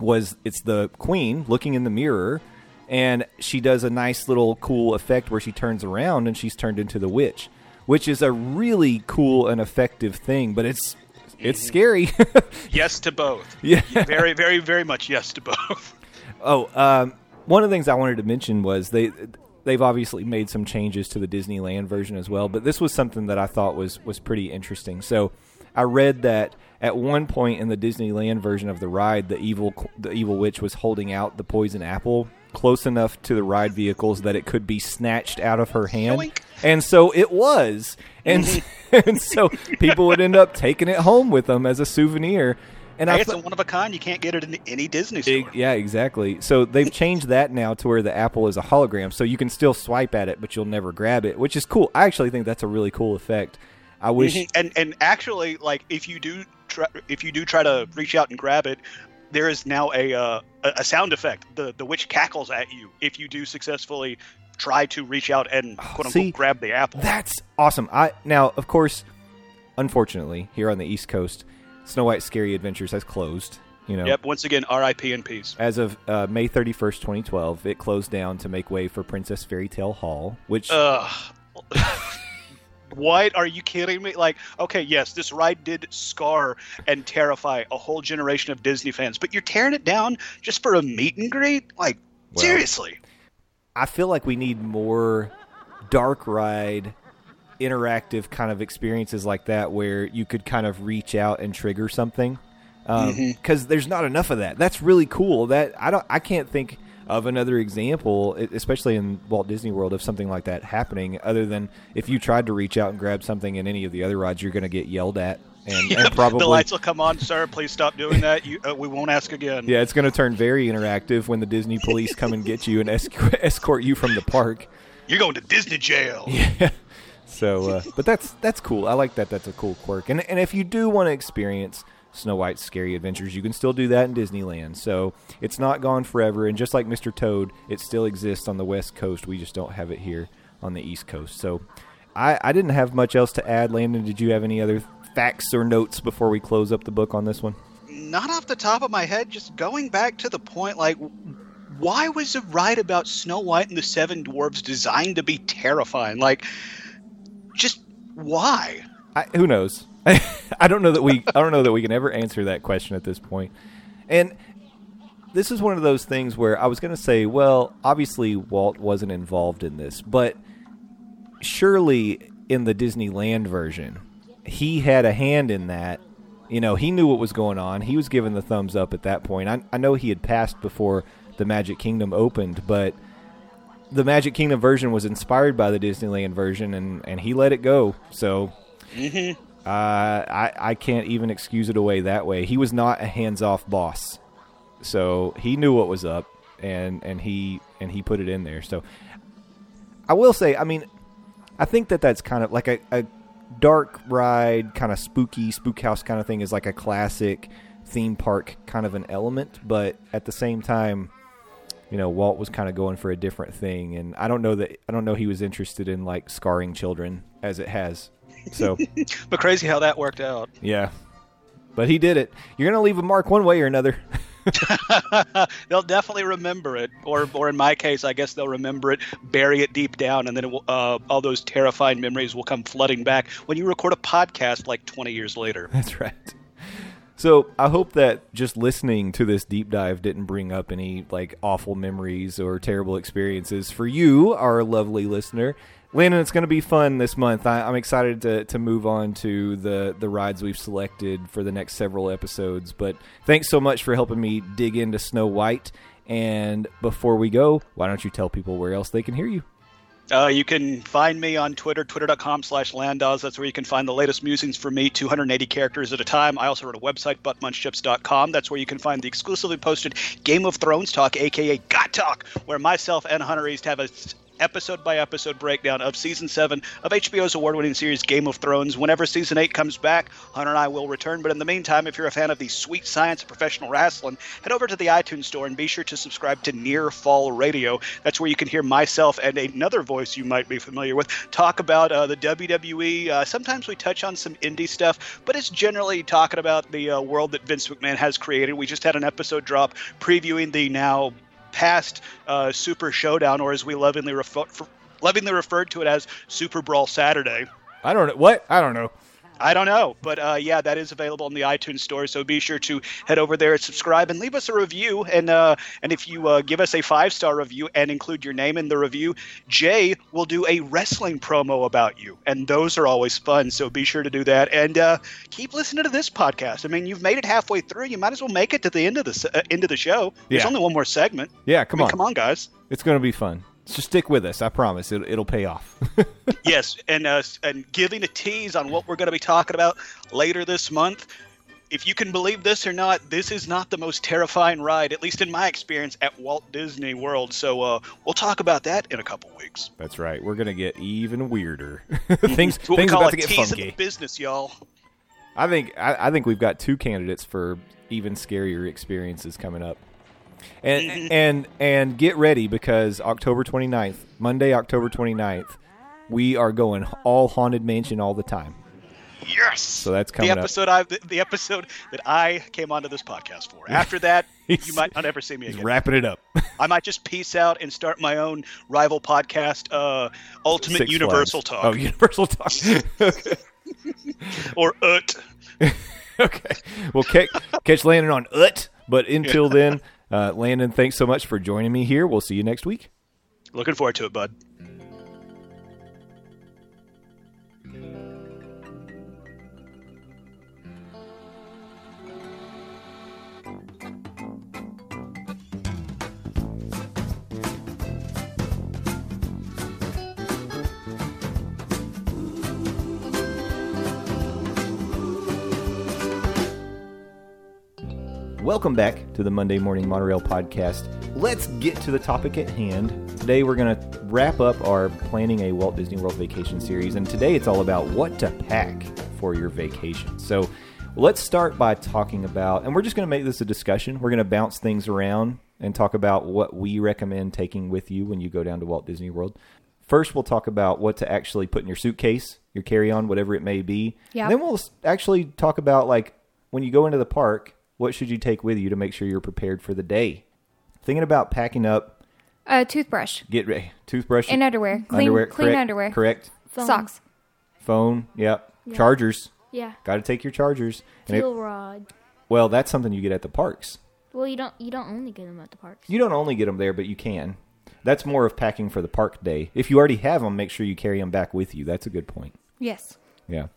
Speaker 1: was it's the queen looking in the mirror and she does a nice little cool effect where she turns around and she's turned into the witch which is a really cool and effective thing but it's it's scary [laughs]
Speaker 4: Yes to both.
Speaker 1: yeah
Speaker 4: very very very much yes to both. [laughs]
Speaker 1: oh um, one of the things i wanted to mention was they they've obviously made some changes to the disneyland version as well but this was something that i thought was was pretty interesting so i read that at one point in the disneyland version of the ride the evil the evil witch was holding out the poison apple close enough to the ride vehicles that it could be snatched out of her hand
Speaker 4: Yoink.
Speaker 1: and so it was and, [laughs] [laughs] and so people would end up taking it home with them as a souvenir and
Speaker 4: Hey,
Speaker 1: I
Speaker 4: it's a one of a kind. You can't get it in any Disney store.
Speaker 1: Ig- yeah, exactly. So they've changed that now to where the apple is a hologram, so you can still swipe at it, but you'll never grab it, which is cool. I actually think that's a really cool effect. I wish.
Speaker 4: Mhm. And and actually, like if you do try, if you do try to reach out and grab it, there is now a uh, a sound effect. The the witch cackles at you if you do successfully try to reach out and quote unquote
Speaker 1: see,
Speaker 4: grab the apple.
Speaker 1: That's awesome. I now, of course, unfortunately, here on the East Coast, Snow White's Scary Adventures has closed. You know,
Speaker 4: Yep. Once again, R.I.P. in peace.
Speaker 1: as of uh, May thirty first, twenty twelve, it closed down to make way for Princess Fairy Tale Hall, which
Speaker 4: Ugh. [laughs] what are you kidding me? Like, okay, yes, this ride did scar and terrify a whole generation of Disney fans, but you're tearing it down just for a meet and greet? Like,
Speaker 1: Well,
Speaker 4: seriously?
Speaker 1: I feel like we need more dark ride interactive kind of experiences like that where you could kind of reach out and trigger something um, mm-hmm. because there's not enough of that that's really cool that i don't i can't think of another example especially in walt disney world of something like that happening other than if you tried to reach out and grab something in any of the other rides you're going to get yelled at and, [laughs] and probably
Speaker 4: the lights will come on, sir. Please stop doing that. You, uh, we won't ask again.
Speaker 1: yeah it's going to turn very interactive when the disney police come and get you and escort, [laughs] escort you from the park
Speaker 4: You're going to Disney jail. [laughs]
Speaker 1: Yeah. So, uh, but that's that's cool. I like that. That's a cool quirk. And and if you do want to experience Snow White's scary adventures, you can still do that in Disneyland. So it's not gone forever. And just like Mr. Toad, it still exists on the West Coast. We just don't have it here on the East Coast. So I I didn't have much else to add. Landon, did you have any other facts or notes before we close up the book on this one?
Speaker 4: Not off the top of my head, just going back to the point, like why was the ride about Snow White and the Seven Dwarfs designed to be terrifying? Like, just why?
Speaker 1: I, who knows? [laughs] I don't know that we. I don't know that we can ever answer that question at this point. And this is one of those things where I was going to say, well, obviously Walt wasn't involved in this, but surely in the Disneyland version, he had a hand in that. You know, he knew what was going on. He was given the thumbs up at that point. I, I know he had passed before the Magic Kingdom opened, but the Magic Kingdom version was inspired by the Disneyland version, and, and he let it go. So mm-hmm. Uh, I I can't even excuse it away that way. He was not a hands off boss, so he knew what was up, and and he and he put it in there. So I will say, I mean, I think that that's kind of like a, a dark ride, kind of spooky, spook house kind of thing is like a classic theme park kind of an element, but at the same time, you know, Walt was kind of going for a different thing, and I don't know that I don't know he was interested in like scarring children as it has. So [laughs]
Speaker 4: But crazy how that worked out.
Speaker 1: yeah, but he did it. You're gonna leave a mark one way or another. [laughs] [laughs]
Speaker 4: they'll definitely remember it, or, or in my case, I guess they'll remember it, bury it deep down, and then it will, uh, all those terrifying memories will come flooding back when you record a podcast like 20 years later.
Speaker 1: That's right. So I hope that just listening to this deep dive didn't bring up any like awful memories or terrible experiences for you, our lovely listener. Landon, it's going to be fun this month. I, I'm excited to, to move on to the, the rides we've selected for the next several episodes. But thanks so much for helping me dig into Snow White. And before we go, why don't you tell people where else they can hear you?
Speaker 4: Uh, you can find me on Twitter, twitter.com slash Landaws. That's where you can find the latest musings for me, 280 characters at a time. I also wrote a website, buttmunchchips.com. That's where you can find the exclusively posted Game of Thrones talk, aka Got Talk, where myself and Hunter East have a episode by episode breakdown of season seven of HBO's award winning series Game of Thrones. Whenever season eight comes back, Hunter and I will return. But in the meantime, if you're a fan of the sweet science of professional wrestling, head over to the iTunes store and be sure to subscribe to Near Fall Radio. That's where you can hear myself and another voice you might be familiar with talk about uh, the WWE. Uh, sometimes we touch on some indie stuff, but it's generally talking about the uh, world that Vince McMahon has created. We just had an episode drop previewing the now past uh, Super Showdown, or as we lovingly refer, lovingly referred to it as Super Brawl Saturday.
Speaker 1: I don't know. What? I don't know.
Speaker 4: I don't know, but uh, yeah, that is available in the iTunes store. So be sure to head over there and subscribe and leave us a review. And uh, and if you uh, give us a five star review and include your name in the review, Jay will do a wrestling promo about you, and those are always fun. So be sure to do that and uh, keep listening to this podcast. I mean, you've made it halfway through. You might as well make it to the end of the uh, end of the show. There's
Speaker 1: Yeah.
Speaker 4: only one more segment.
Speaker 1: Yeah,
Speaker 4: I
Speaker 1: come
Speaker 4: mean,
Speaker 1: on.
Speaker 4: come on, guys.
Speaker 1: It's going to be fun. So stick with us. I promise. It, it'll pay off. [laughs]
Speaker 4: yes, and uh, and giving a tease on what we're going to be talking about later this month. If you can believe this or not, this is not the most terrifying ride, at least in my experience, at Walt Disney World. So uh, we'll talk about that in a couple weeks.
Speaker 1: That's right. We're gonna get even weirder. [laughs] [laughs] things
Speaker 4: It's what
Speaker 1: things
Speaker 4: we call
Speaker 1: about
Speaker 4: a
Speaker 1: to get
Speaker 4: tease in
Speaker 1: funky.
Speaker 4: the business, y'all.
Speaker 1: I think I, I think we've got two candidates for even scarier experiences coming up. And [laughs] and and get ready because October 29th, Monday, October 29th, we are going all haunted mansion all the time.
Speaker 4: Yes.
Speaker 1: So that's
Speaker 4: the
Speaker 1: coming up.
Speaker 4: episode I the, the episode that I came onto this podcast for. [laughs] After that, you might not ever see me
Speaker 1: He's
Speaker 4: again.
Speaker 1: wrapping it up.
Speaker 4: I might just peace out and start my own rival podcast, uh, Ultimate
Speaker 1: Six
Speaker 4: Universal
Speaker 1: Flags.
Speaker 4: Talk,
Speaker 1: Oh, Universal Talk.
Speaker 4: or UT. [laughs]
Speaker 1: okay. Well, catch, catch Landon on UT. But until then, uh, Landon, thanks so much for joining me here. We'll see you next week.
Speaker 4: Looking forward to it, bud.
Speaker 1: Welcome back to the Monday Morning Monorail podcast. Let's get to the topic at hand. Today we're going to wrap up our planning a Walt Disney World vacation series, and today it's all about what to pack for your vacation. So let's start by talking about, and we're just going to make this a discussion. We're going to bounce things around and talk about what we recommend taking with you when you go down to Walt Disney World. First, we'll talk about what to actually put in your suitcase, your carry-on, whatever it may be.
Speaker 2: Yeah.
Speaker 1: Then we'll actually talk about like when you go into the park, what should you take with you to make sure you're prepared for the day? thinking about packing up,
Speaker 2: A toothbrush
Speaker 1: get ready. Toothbrush
Speaker 2: and underwear. Clean,
Speaker 1: underwear,
Speaker 2: clean
Speaker 1: correct,
Speaker 2: underwear.
Speaker 1: Correct.
Speaker 3: Phone.
Speaker 2: Socks.
Speaker 1: Phone. Yep.
Speaker 3: Yeah.
Speaker 1: Chargers.
Speaker 3: Yeah.
Speaker 1: Got to take your chargers. And it-
Speaker 3: rod.
Speaker 1: well, that's something you get at the parks.
Speaker 3: Well, you don't you don't only get them at the parks.
Speaker 1: You don't only get them there, but you can. That's more of packing for the park day. If you already have them, make sure you carry them back with you. That's a good point.
Speaker 2: Yes.
Speaker 1: Yeah.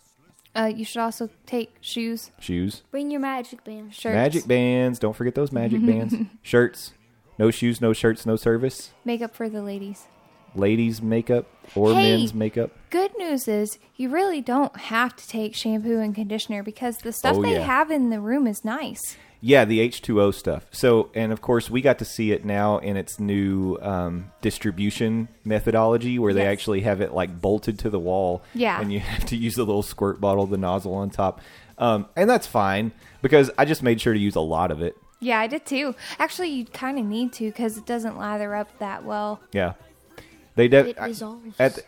Speaker 2: Uh, you should also take shoes,
Speaker 1: Shoes.
Speaker 3: Bring your magic bands.
Speaker 2: shirts,
Speaker 1: Magic bands. Don't forget those magic bands. [laughs] Shirts. No shoes, no shirts, no service.
Speaker 2: makeup for the ladies.
Speaker 1: Ladies' makeup or
Speaker 2: Hey.
Speaker 1: men's makeup.
Speaker 2: Good news is you really don't have to take shampoo and conditioner because the stuff
Speaker 1: Oh,
Speaker 2: they
Speaker 1: yeah.
Speaker 2: have in the room is nice.
Speaker 1: Yeah, the H2O stuff. So, and of course, we got to see it now in its new um, distribution methodology where they
Speaker 2: Yes.
Speaker 1: actually have it like bolted to the wall.
Speaker 2: Yeah.
Speaker 1: And you [laughs] have to use a little squirt bottle, the nozzle on top. Um, and that's fine because I just made sure to use a lot of it.
Speaker 2: Yeah, I did too. Actually, you kind of need to because it doesn't lather up that well.
Speaker 1: Yeah. They def-
Speaker 3: It.
Speaker 1: At,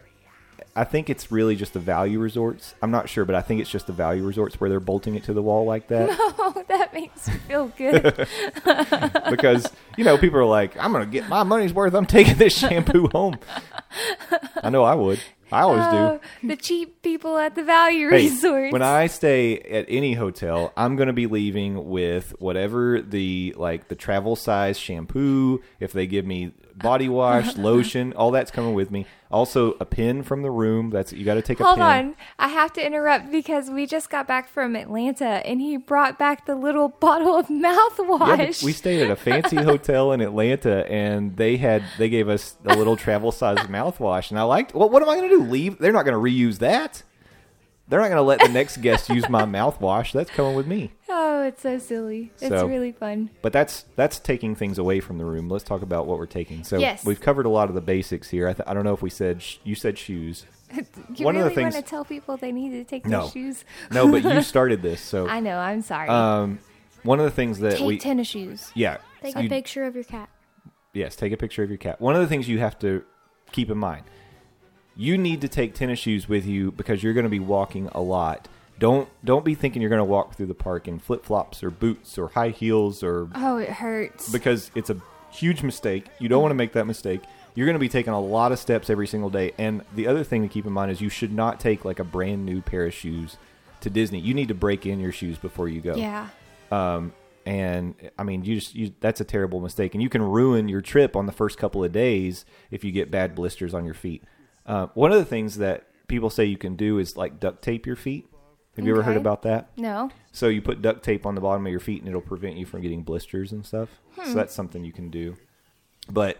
Speaker 1: I think it's really just the value resorts. I'm not sure, but I think it's just the value resorts where they're bolting it to the wall like that. [laughs]
Speaker 2: Oh, that makes me feel good. [laughs]
Speaker 1: because you know people are like, I'm gonna get my money's worth. I'm taking this shampoo [laughs] home. I know I would. I always
Speaker 2: Oh,
Speaker 1: do.
Speaker 2: the cheap people at the value
Speaker 1: Hey,
Speaker 2: resorts.
Speaker 1: when I stay at any hotel, I'm gonna be leaving with whatever the like the travel size shampoo. If they give me body wash, [laughs] lotion, all that's coming with me. Also, a pin from the room. That's you got to take a
Speaker 2: Hold
Speaker 1: pin.
Speaker 2: on. I have to interrupt because we just got back from Atlanta and he brought back the little [laughs] bottle of mouthwash.
Speaker 1: but we stayed at a fancy [laughs] hotel in Atlanta, and they had they gave us a little travel size mouthwash, and I liked. Well, what am I going to do? Leave? They're not going to reuse that. They're not going to let the next guest use my mouthwash. That's coming with me. [laughs]
Speaker 2: oh, it's so silly. It's really fun.
Speaker 1: But that's that's taking things away from the room. Let's talk about what we're taking. So
Speaker 2: Yes.
Speaker 1: we've covered a lot of the basics here. I, th- I don't know if we said sh- you said shoes. [laughs]
Speaker 2: You
Speaker 1: One of the
Speaker 2: really want to tell people they need to take
Speaker 1: No.
Speaker 2: their shoes?
Speaker 1: No, but you [laughs] started this. So
Speaker 2: I know. I'm sorry.
Speaker 1: um, one of the things that
Speaker 2: take
Speaker 1: we
Speaker 2: tennis shoes.
Speaker 1: yeah
Speaker 3: Take
Speaker 1: you-
Speaker 3: a picture of your cat.
Speaker 1: Yes, take a picture of your cat. One of the things you have to keep in mind you need to take tennis shoes with you because you're going to be walking a lot. Don't don't be thinking you're going to walk through the park in flip flops or boots or high heels or
Speaker 2: Oh, it hurts.
Speaker 1: because it's a huge mistake. You don't want to make that mistake. You're going to be taking a lot of steps every single day. And the other thing to keep in mind is you should not take like a brand new pair of shoes to Disney. You need to break in your shoes before you go
Speaker 2: yeah.
Speaker 1: um, and I mean, you just you, that's a terrible mistake, and you can ruin your trip on the first couple of days if you get bad blisters on your feet. Uh, one of the things that people say you can do is like duct tape your feet. Have you ever heard about that?
Speaker 2: No.
Speaker 1: So you put duct tape on the bottom of your feet, and it'll prevent you from getting blisters and stuff. So that's something you can do. But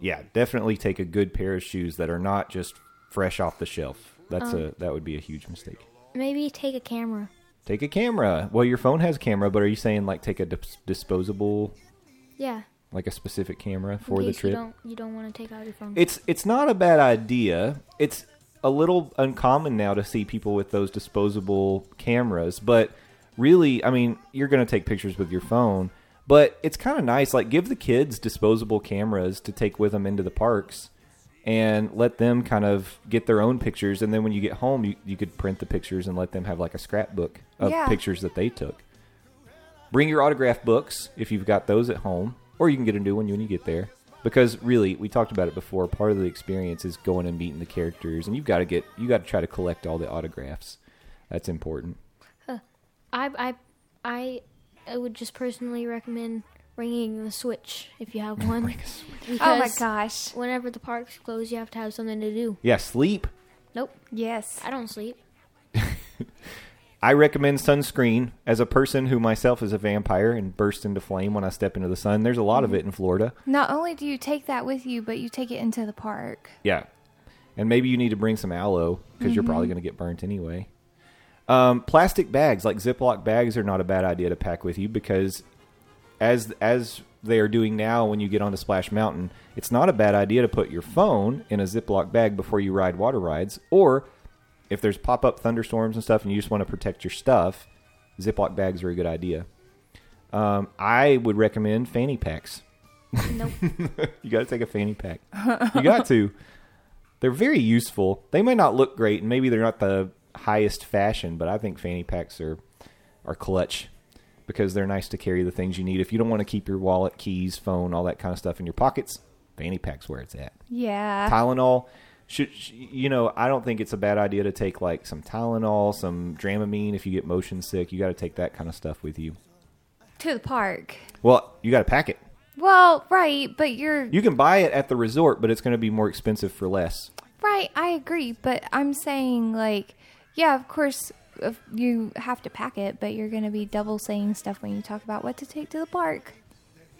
Speaker 1: yeah, definitely take a good pair of shoes that are not just fresh off the shelf. That's a that would be a huge mistake.
Speaker 3: Maybe take a camera.
Speaker 1: Take a camera. Well, your phone has a camera, but are you saying like take a dis- disposable,
Speaker 3: Yeah.
Speaker 1: Like a specific camera for the trip?
Speaker 3: You don't you don't want to take out your phone.
Speaker 1: It's it's not a bad idea. It's a little uncommon now to see people with those disposable cameras, but really, I mean, you're going to take pictures with your phone, but it's kind of nice. Like, give the kids disposable cameras to take with them into the parks, and let them kind of get their own pictures. And then when you get home, you you could print the pictures and let them have like a scrapbook of
Speaker 2: Yeah.
Speaker 1: pictures that they took. Bring your autograph books if you've got those at home, or you can get a new one when you get there. Because really, we talked about it before. Part of the experience is going and meeting the characters, and you've got to get you got to try to collect all the autographs. That's important.
Speaker 3: I I I I would just personally recommend bringing the Switch if you have [laughs] one.
Speaker 2: Oh my gosh.
Speaker 3: Whenever the parks close, you have to have something to do.
Speaker 1: Yeah, sleep.
Speaker 3: Nope,
Speaker 2: Yes.
Speaker 3: I don't sleep. [laughs]
Speaker 1: I recommend sunscreen as a person who myself is a vampire and bursts into flame when I step into the sun. There's a lot of it in Florida.
Speaker 2: Not only do you take that with you, but you take it into the park.
Speaker 1: Yeah. And maybe you need to bring some aloe because you're probably going to get burnt anyway. Um, plastic bags, like Ziploc bags, are not a bad idea to pack with you because, as as they are doing now when you get onto Splash Mountain, it's not a bad idea to put your phone in a Ziploc bag before you ride water rides. Or if there's pop up thunderstorms and stuff and you just want to protect your stuff, Ziploc bags are a good idea. Um, I would recommend fanny packs.
Speaker 3: Nope. [laughs]
Speaker 1: you got to take a fanny pack. You got to. They're very useful. They may not look great, and maybe they're not the highest fashion, but I think fanny packs are are clutch. because they're nice to carry the things you need. If you don't want to keep your wallet, keys, phone, all that kind of stuff in your pockets, fanny pack's where it's at.
Speaker 2: Yeah.
Speaker 1: Tylenol. Should you know? I don't think it's a bad idea to take like some Tylenol, some Dramamine if you get motion sick. You got to take that kind of stuff with you.
Speaker 2: to the park.
Speaker 1: Well, you got to pack it.
Speaker 2: Well, right, but you're
Speaker 1: You can buy it at the resort, but it's going to be more expensive for less.
Speaker 2: right. I agree, but I'm saying like, yeah, of course, if you have to pack it, but you're going to be double saying stuff when you talk about what to take to the park.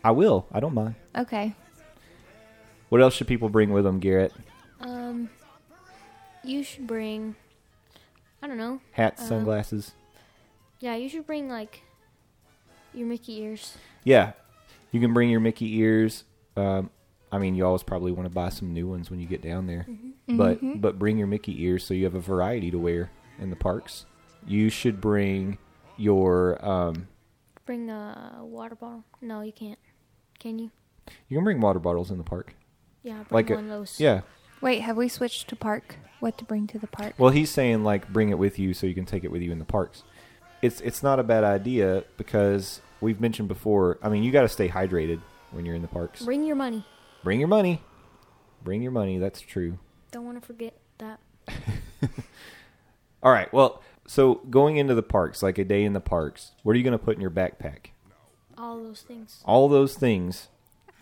Speaker 1: I will. I don't mind.
Speaker 2: Okay.
Speaker 1: What else should people bring with them, Garrett?
Speaker 3: Um, you should bring. I don't know.
Speaker 1: Hats,
Speaker 3: Um,
Speaker 1: sunglasses.
Speaker 3: Yeah, you should bring like your Mickey ears.
Speaker 1: Yeah, you can bring your Mickey ears. Um, I mean, you always probably want to buy some new ones when you get down there, but but bring your Mickey ears so you have a variety to wear in the parks. You should bring your. Um,
Speaker 3: Bring a water bottle. No, you can't. Can you?
Speaker 1: you can bring water bottles in the park.
Speaker 3: Yeah, bring
Speaker 1: Like a-
Speaker 3: of those.
Speaker 1: Yeah.
Speaker 2: Wait, have we switched to park? What to bring to the park?
Speaker 1: Well, he's saying like bring it with you so you can take it with you in the parks. It's it's not a bad idea because we've mentioned before. I mean, you got to stay hydrated when you're in the parks.
Speaker 3: Bring your money.
Speaker 1: Bring your money. Bring your money. That's true.
Speaker 3: Don't want to forget that. [laughs]
Speaker 1: All right. Well, so going into the parks, like a day in the parks, what are you going to put in your backpack?
Speaker 3: All those things.
Speaker 1: All those things.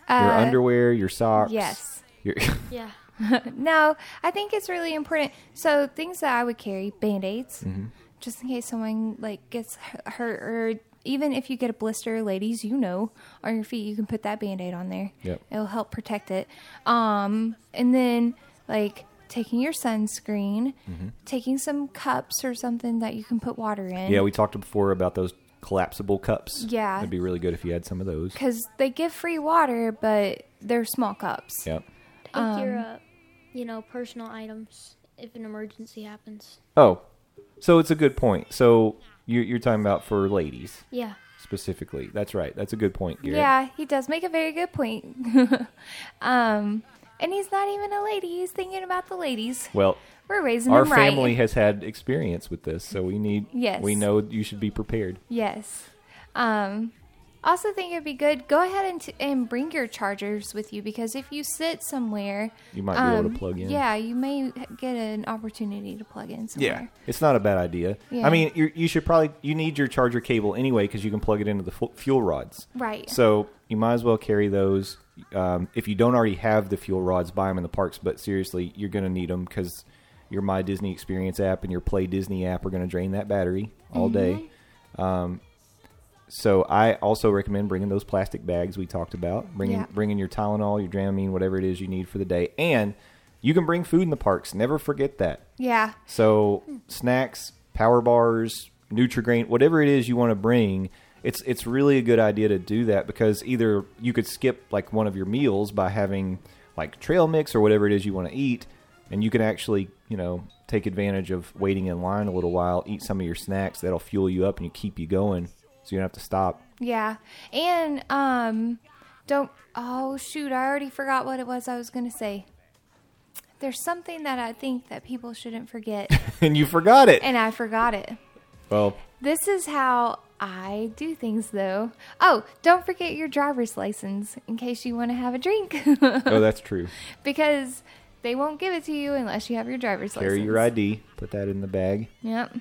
Speaker 1: your
Speaker 2: Uh,
Speaker 1: underwear, your socks.
Speaker 2: Yes.
Speaker 1: Your, [laughs]
Speaker 3: Yeah. [laughs]
Speaker 2: No, I think it's really important. So things that I would carry: band-aids,
Speaker 1: Mm-hmm.
Speaker 2: just in case someone like gets hurt, or even if you get a blister, ladies, you know, on your feet, you can put that band-aid on there.
Speaker 1: Yep.
Speaker 2: It'll help protect it. Um, and then like taking your sunscreen, taking some cups or something that you can put water in.
Speaker 1: Mm-hmm. yeah, we talked before about those collapsible cups.
Speaker 2: Yeah.
Speaker 1: It'd be really good if you had some of those.
Speaker 2: because they give free water, but they're small cups.
Speaker 1: Yep.
Speaker 3: Take your, uh, you know, personal items if an emergency happens.
Speaker 1: Oh, so it's a good point. So you're, you're talking about for ladies
Speaker 3: Yeah.
Speaker 1: specifically. That's right. That's a good point, Garrett.
Speaker 2: Yeah, he does make a very good point. [laughs] um, and he's not even a lady; he's thinking about the ladies.
Speaker 1: Well,
Speaker 2: We're raising
Speaker 1: our
Speaker 2: him right.
Speaker 1: family has had experience with this, so we need.
Speaker 2: Yes.
Speaker 1: We know you should be prepared.
Speaker 2: Yes. Um, also think it'd be good. Go ahead and, t- and bring your chargers with you because if you sit somewhere,
Speaker 1: You might be able to
Speaker 2: um,
Speaker 1: plug in.
Speaker 2: Yeah, you may get an opportunity to plug in somewhere. Yeah.
Speaker 1: It's not a bad idea.
Speaker 2: Yeah.
Speaker 1: I mean, you you should probably you need your charger cable anyway because you can plug it into the fu- fuel rods.
Speaker 2: Right.
Speaker 1: So you might as well carry those. Um, if you don't already have the fuel rods, buy them in the parks. But seriously, you're going to need them because your My Disney Experience app and your Play Disney app are going to drain that battery all day. Um, so I also recommend bringing those plastic bags we talked about. Bringing
Speaker 2: Yeah.
Speaker 1: bringing your Tylenol, your Dramamine, whatever it is you need for the day, and you can bring food in the parks. Never forget that.
Speaker 2: Yeah.
Speaker 1: So snacks, power bars, Nutrigrain, whatever it is you want to bring, it's it's really a good idea to do that because either you could skip like one of your meals by having like trail mix or whatever it is you want to eat, and you can actually you know take advantage of waiting in line a little while, eat some of your snacks that'll fuel you up and you keep you going, so you don't have to stop.
Speaker 2: Yeah. And um don't oh shoot, I already forgot what it was I was going to say. There's something that I think that people shouldn't forget [laughs]
Speaker 1: and you forgot it.
Speaker 2: and I forgot it.
Speaker 1: Well,
Speaker 2: This is how I do things though. Oh, don't forget your driver's license in case you want to have a drink [laughs]
Speaker 1: oh, that's true.
Speaker 2: because they won't give it to you unless you have your driver's license.
Speaker 1: Carry your ID. Put that in the bag.
Speaker 2: Yep.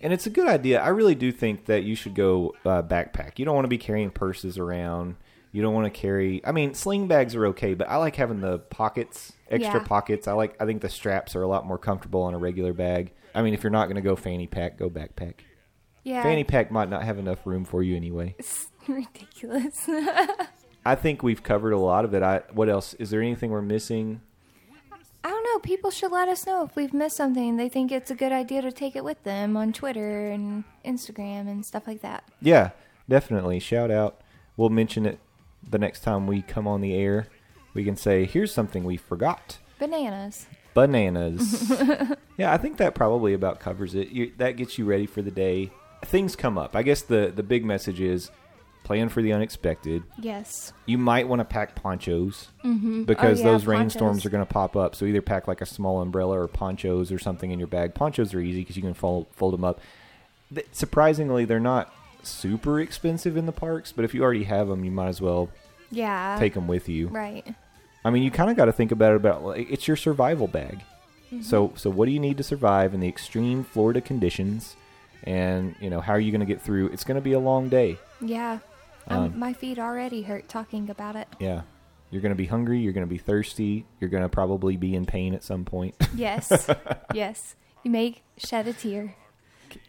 Speaker 1: And it's a good idea. I really do think that you should go uh, backpack. You don't want to be carrying purses around. You don't want to carry. I mean, sling bags are okay, but I like having the pockets, extra
Speaker 2: Yeah.
Speaker 1: pockets. I like. I think the straps are a lot more comfortable on a regular bag. I mean, if you're not going to go fanny pack, go backpack.
Speaker 2: Yeah.
Speaker 1: Fanny pack might not have enough room for you anyway.
Speaker 2: It's [laughs] ridiculous. [laughs]
Speaker 1: I think we've covered a lot of it. I. What else? Is there anything we're missing?
Speaker 2: I don't know. People should let us know if we've missed something. They think it's a good idea to take it with them on Twitter and Instagram and stuff like that.
Speaker 1: Yeah, definitely. Shout out. We'll mention it the next time we come on the air. We can say, "Here's something we forgot."
Speaker 2: Bananas.
Speaker 1: bananas. [laughs] yeah, I think that probably about covers it. You, that gets you ready for the day. Things come up. I guess the the big message is plan for the unexpected.
Speaker 2: Yes.
Speaker 1: You might want to pack ponchos mm-hmm. oh, because
Speaker 2: Oh, yeah,
Speaker 1: those rainstorms are going to pop up. So either pack like a small umbrella or ponchos or something in your bag. Ponchos are easy because you can fold fold them up. Th- surprisingly, they're not super expensive in the parks, but if you already have them, you might as well
Speaker 2: Yeah.
Speaker 1: take them with you.
Speaker 2: Right.
Speaker 1: I mean, you kind of got to think about it about like, it's your survival bag. Mm-hmm. So, so what do you need to survive in the extreme Florida conditions? And you know, how are you going to get through? It's going to be a long day.
Speaker 2: Yeah. Um, my feet already hurt talking about it.
Speaker 1: Yeah, you're going to be hungry. You're going to be thirsty. You're going to probably be in pain at some point.
Speaker 2: Yes. [laughs] yes. You may shed a tear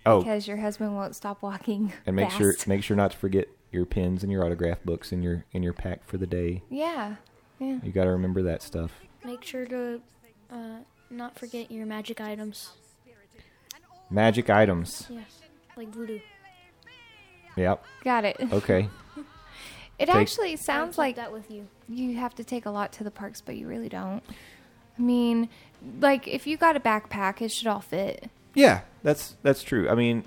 Speaker 1: oh,
Speaker 2: because your husband won't stop walking.
Speaker 1: and make
Speaker 2: fast.
Speaker 1: sure make sure not to forget your pens and your autograph books in your in your pack for the day.
Speaker 2: Yeah. Yeah.
Speaker 1: You got to remember that stuff.
Speaker 3: Make sure to uh, not forget your magic items.
Speaker 1: Magic items.
Speaker 3: Yes, like voodoo.
Speaker 1: Yep.
Speaker 2: Got it.
Speaker 1: Okay. [laughs]
Speaker 2: It
Speaker 1: Take-
Speaker 2: actually sounds like
Speaker 3: that with you.
Speaker 2: you have to take a lot to the parks, but you really don't. I mean, like if you got a backpack, it should all fit.
Speaker 1: Yeah, that's that's true. I mean,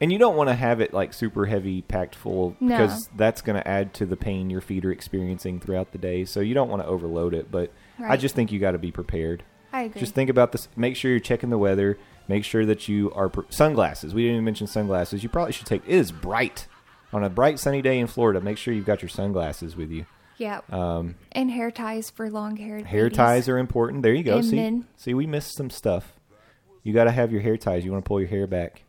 Speaker 1: and you don't want to have it like super heavy, packed full,
Speaker 2: No.
Speaker 1: because that's going to add to the pain your feet are experiencing throughout the day. So you don't want to overload it. But I
Speaker 2: Right.
Speaker 1: just think you got to be prepared.
Speaker 2: I agree.
Speaker 1: Just think about this. Make sure you're checking the weather. Make sure that you are pre- sunglasses. We didn't even mention sunglasses. You probably should take. It is bright on a bright sunny day in Florida. Make sure you've got your sunglasses with you.
Speaker 2: yeah.
Speaker 1: Um,
Speaker 2: and hair ties for long haired
Speaker 1: hair ties are important. There you go.
Speaker 2: And
Speaker 1: See,
Speaker 2: men.
Speaker 1: see, we missed some stuff. You got to have your hair ties. You want to pull your hair back.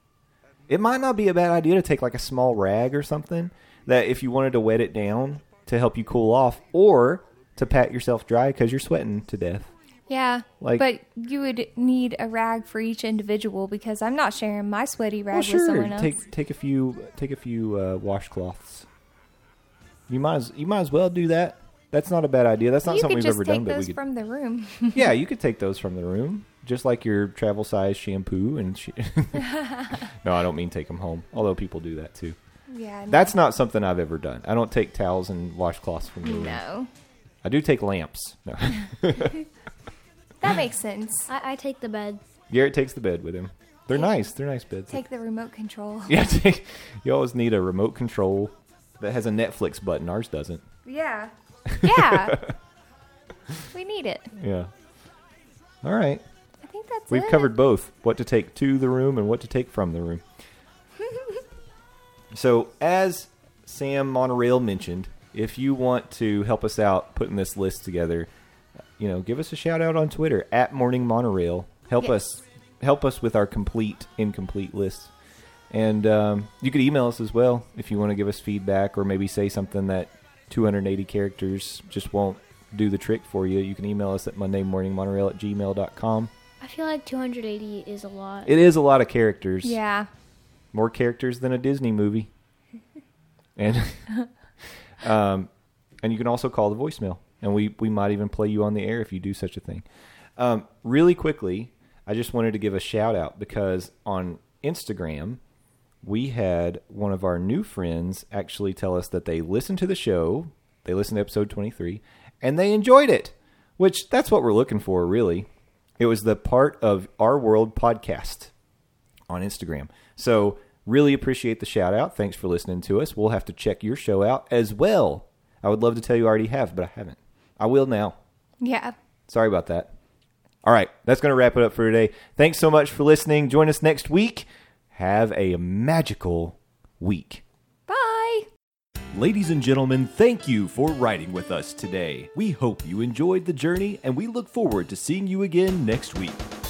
Speaker 1: It might not be a bad idea to take like a small rag or something that if you wanted to wet it down to help you cool off, or to pat yourself dry because you're sweating to death.
Speaker 2: Yeah.
Speaker 1: Like-
Speaker 2: but you would need a rag for each individual because I'm not sharing my sweaty rag
Speaker 1: Well,
Speaker 2: with
Speaker 1: sure.
Speaker 2: someone else.
Speaker 1: Take take a few take a few uh, washcloths. You might as you might as well do that. That's not a bad idea. That's not
Speaker 2: you
Speaker 1: something we've ever done, but we
Speaker 2: those
Speaker 1: could.
Speaker 2: from the room. [laughs]
Speaker 1: yeah, you [laughs] could take those from the room, just like your travel size shampoo and. Sh- [laughs] no, I don't mean take them home. Although people do that too.
Speaker 2: yeah.
Speaker 1: That's not something I've ever done. I don't take towels and washcloths from the room.
Speaker 2: no.
Speaker 1: I do take lamps. No.
Speaker 2: That makes sense.
Speaker 3: I, I take the bed.
Speaker 1: Garrett takes the bed with him. They're nice. They're nice beds.
Speaker 2: Take the remote control. [laughs]
Speaker 1: Yeah, take, you always need a remote control that has a Netflix button. Ours doesn't.
Speaker 2: Yeah. [laughs] Yeah. [laughs] we need it.
Speaker 1: Yeah. All right.
Speaker 2: I think that's
Speaker 1: We've
Speaker 2: it.
Speaker 1: covered both what to take to the room and what to take from the room. so, as Sam Monorail mentioned, if you want to help us out putting this list together, you know, give us a shout out on Twitter at Morning Monorail. Help
Speaker 2: Yes.
Speaker 1: us help us with our complete incomplete list. And um, you could email us as well if you want to give us feedback or maybe say something that 280 characters just won't do the trick for you. You can email us at mondaymorningmonorail at gmail.com.
Speaker 3: I feel like 280 is a lot.
Speaker 1: It is a lot of characters.
Speaker 2: Yeah.
Speaker 1: More characters than a Disney movie. [laughs] and [laughs] um, and you can also call the voicemail, and we we might even play you on the air if you do such a thing. Um, really quickly, I just wanted to give a shout out because on Instagram we had one of our new friends actually tell us that they listened to the show, they listened to episode 23, and they enjoyed it, which that's what we're looking for, really. It was the part of our world podcast on Instagram. So, really appreciate the shout out. Thanks for listening to us. We'll have to check your show out as well. I would love to tell you I already have, but I haven't. I will now.
Speaker 2: Yeah.
Speaker 1: Sorry about that. All right, that's going to wrap it up for today. Thanks so much for listening. Join us next week. Have a magical week.
Speaker 2: Bye.
Speaker 5: Ladies and gentlemen, thank you for riding with us today. We hope you enjoyed the journey and we look forward to seeing you again next week.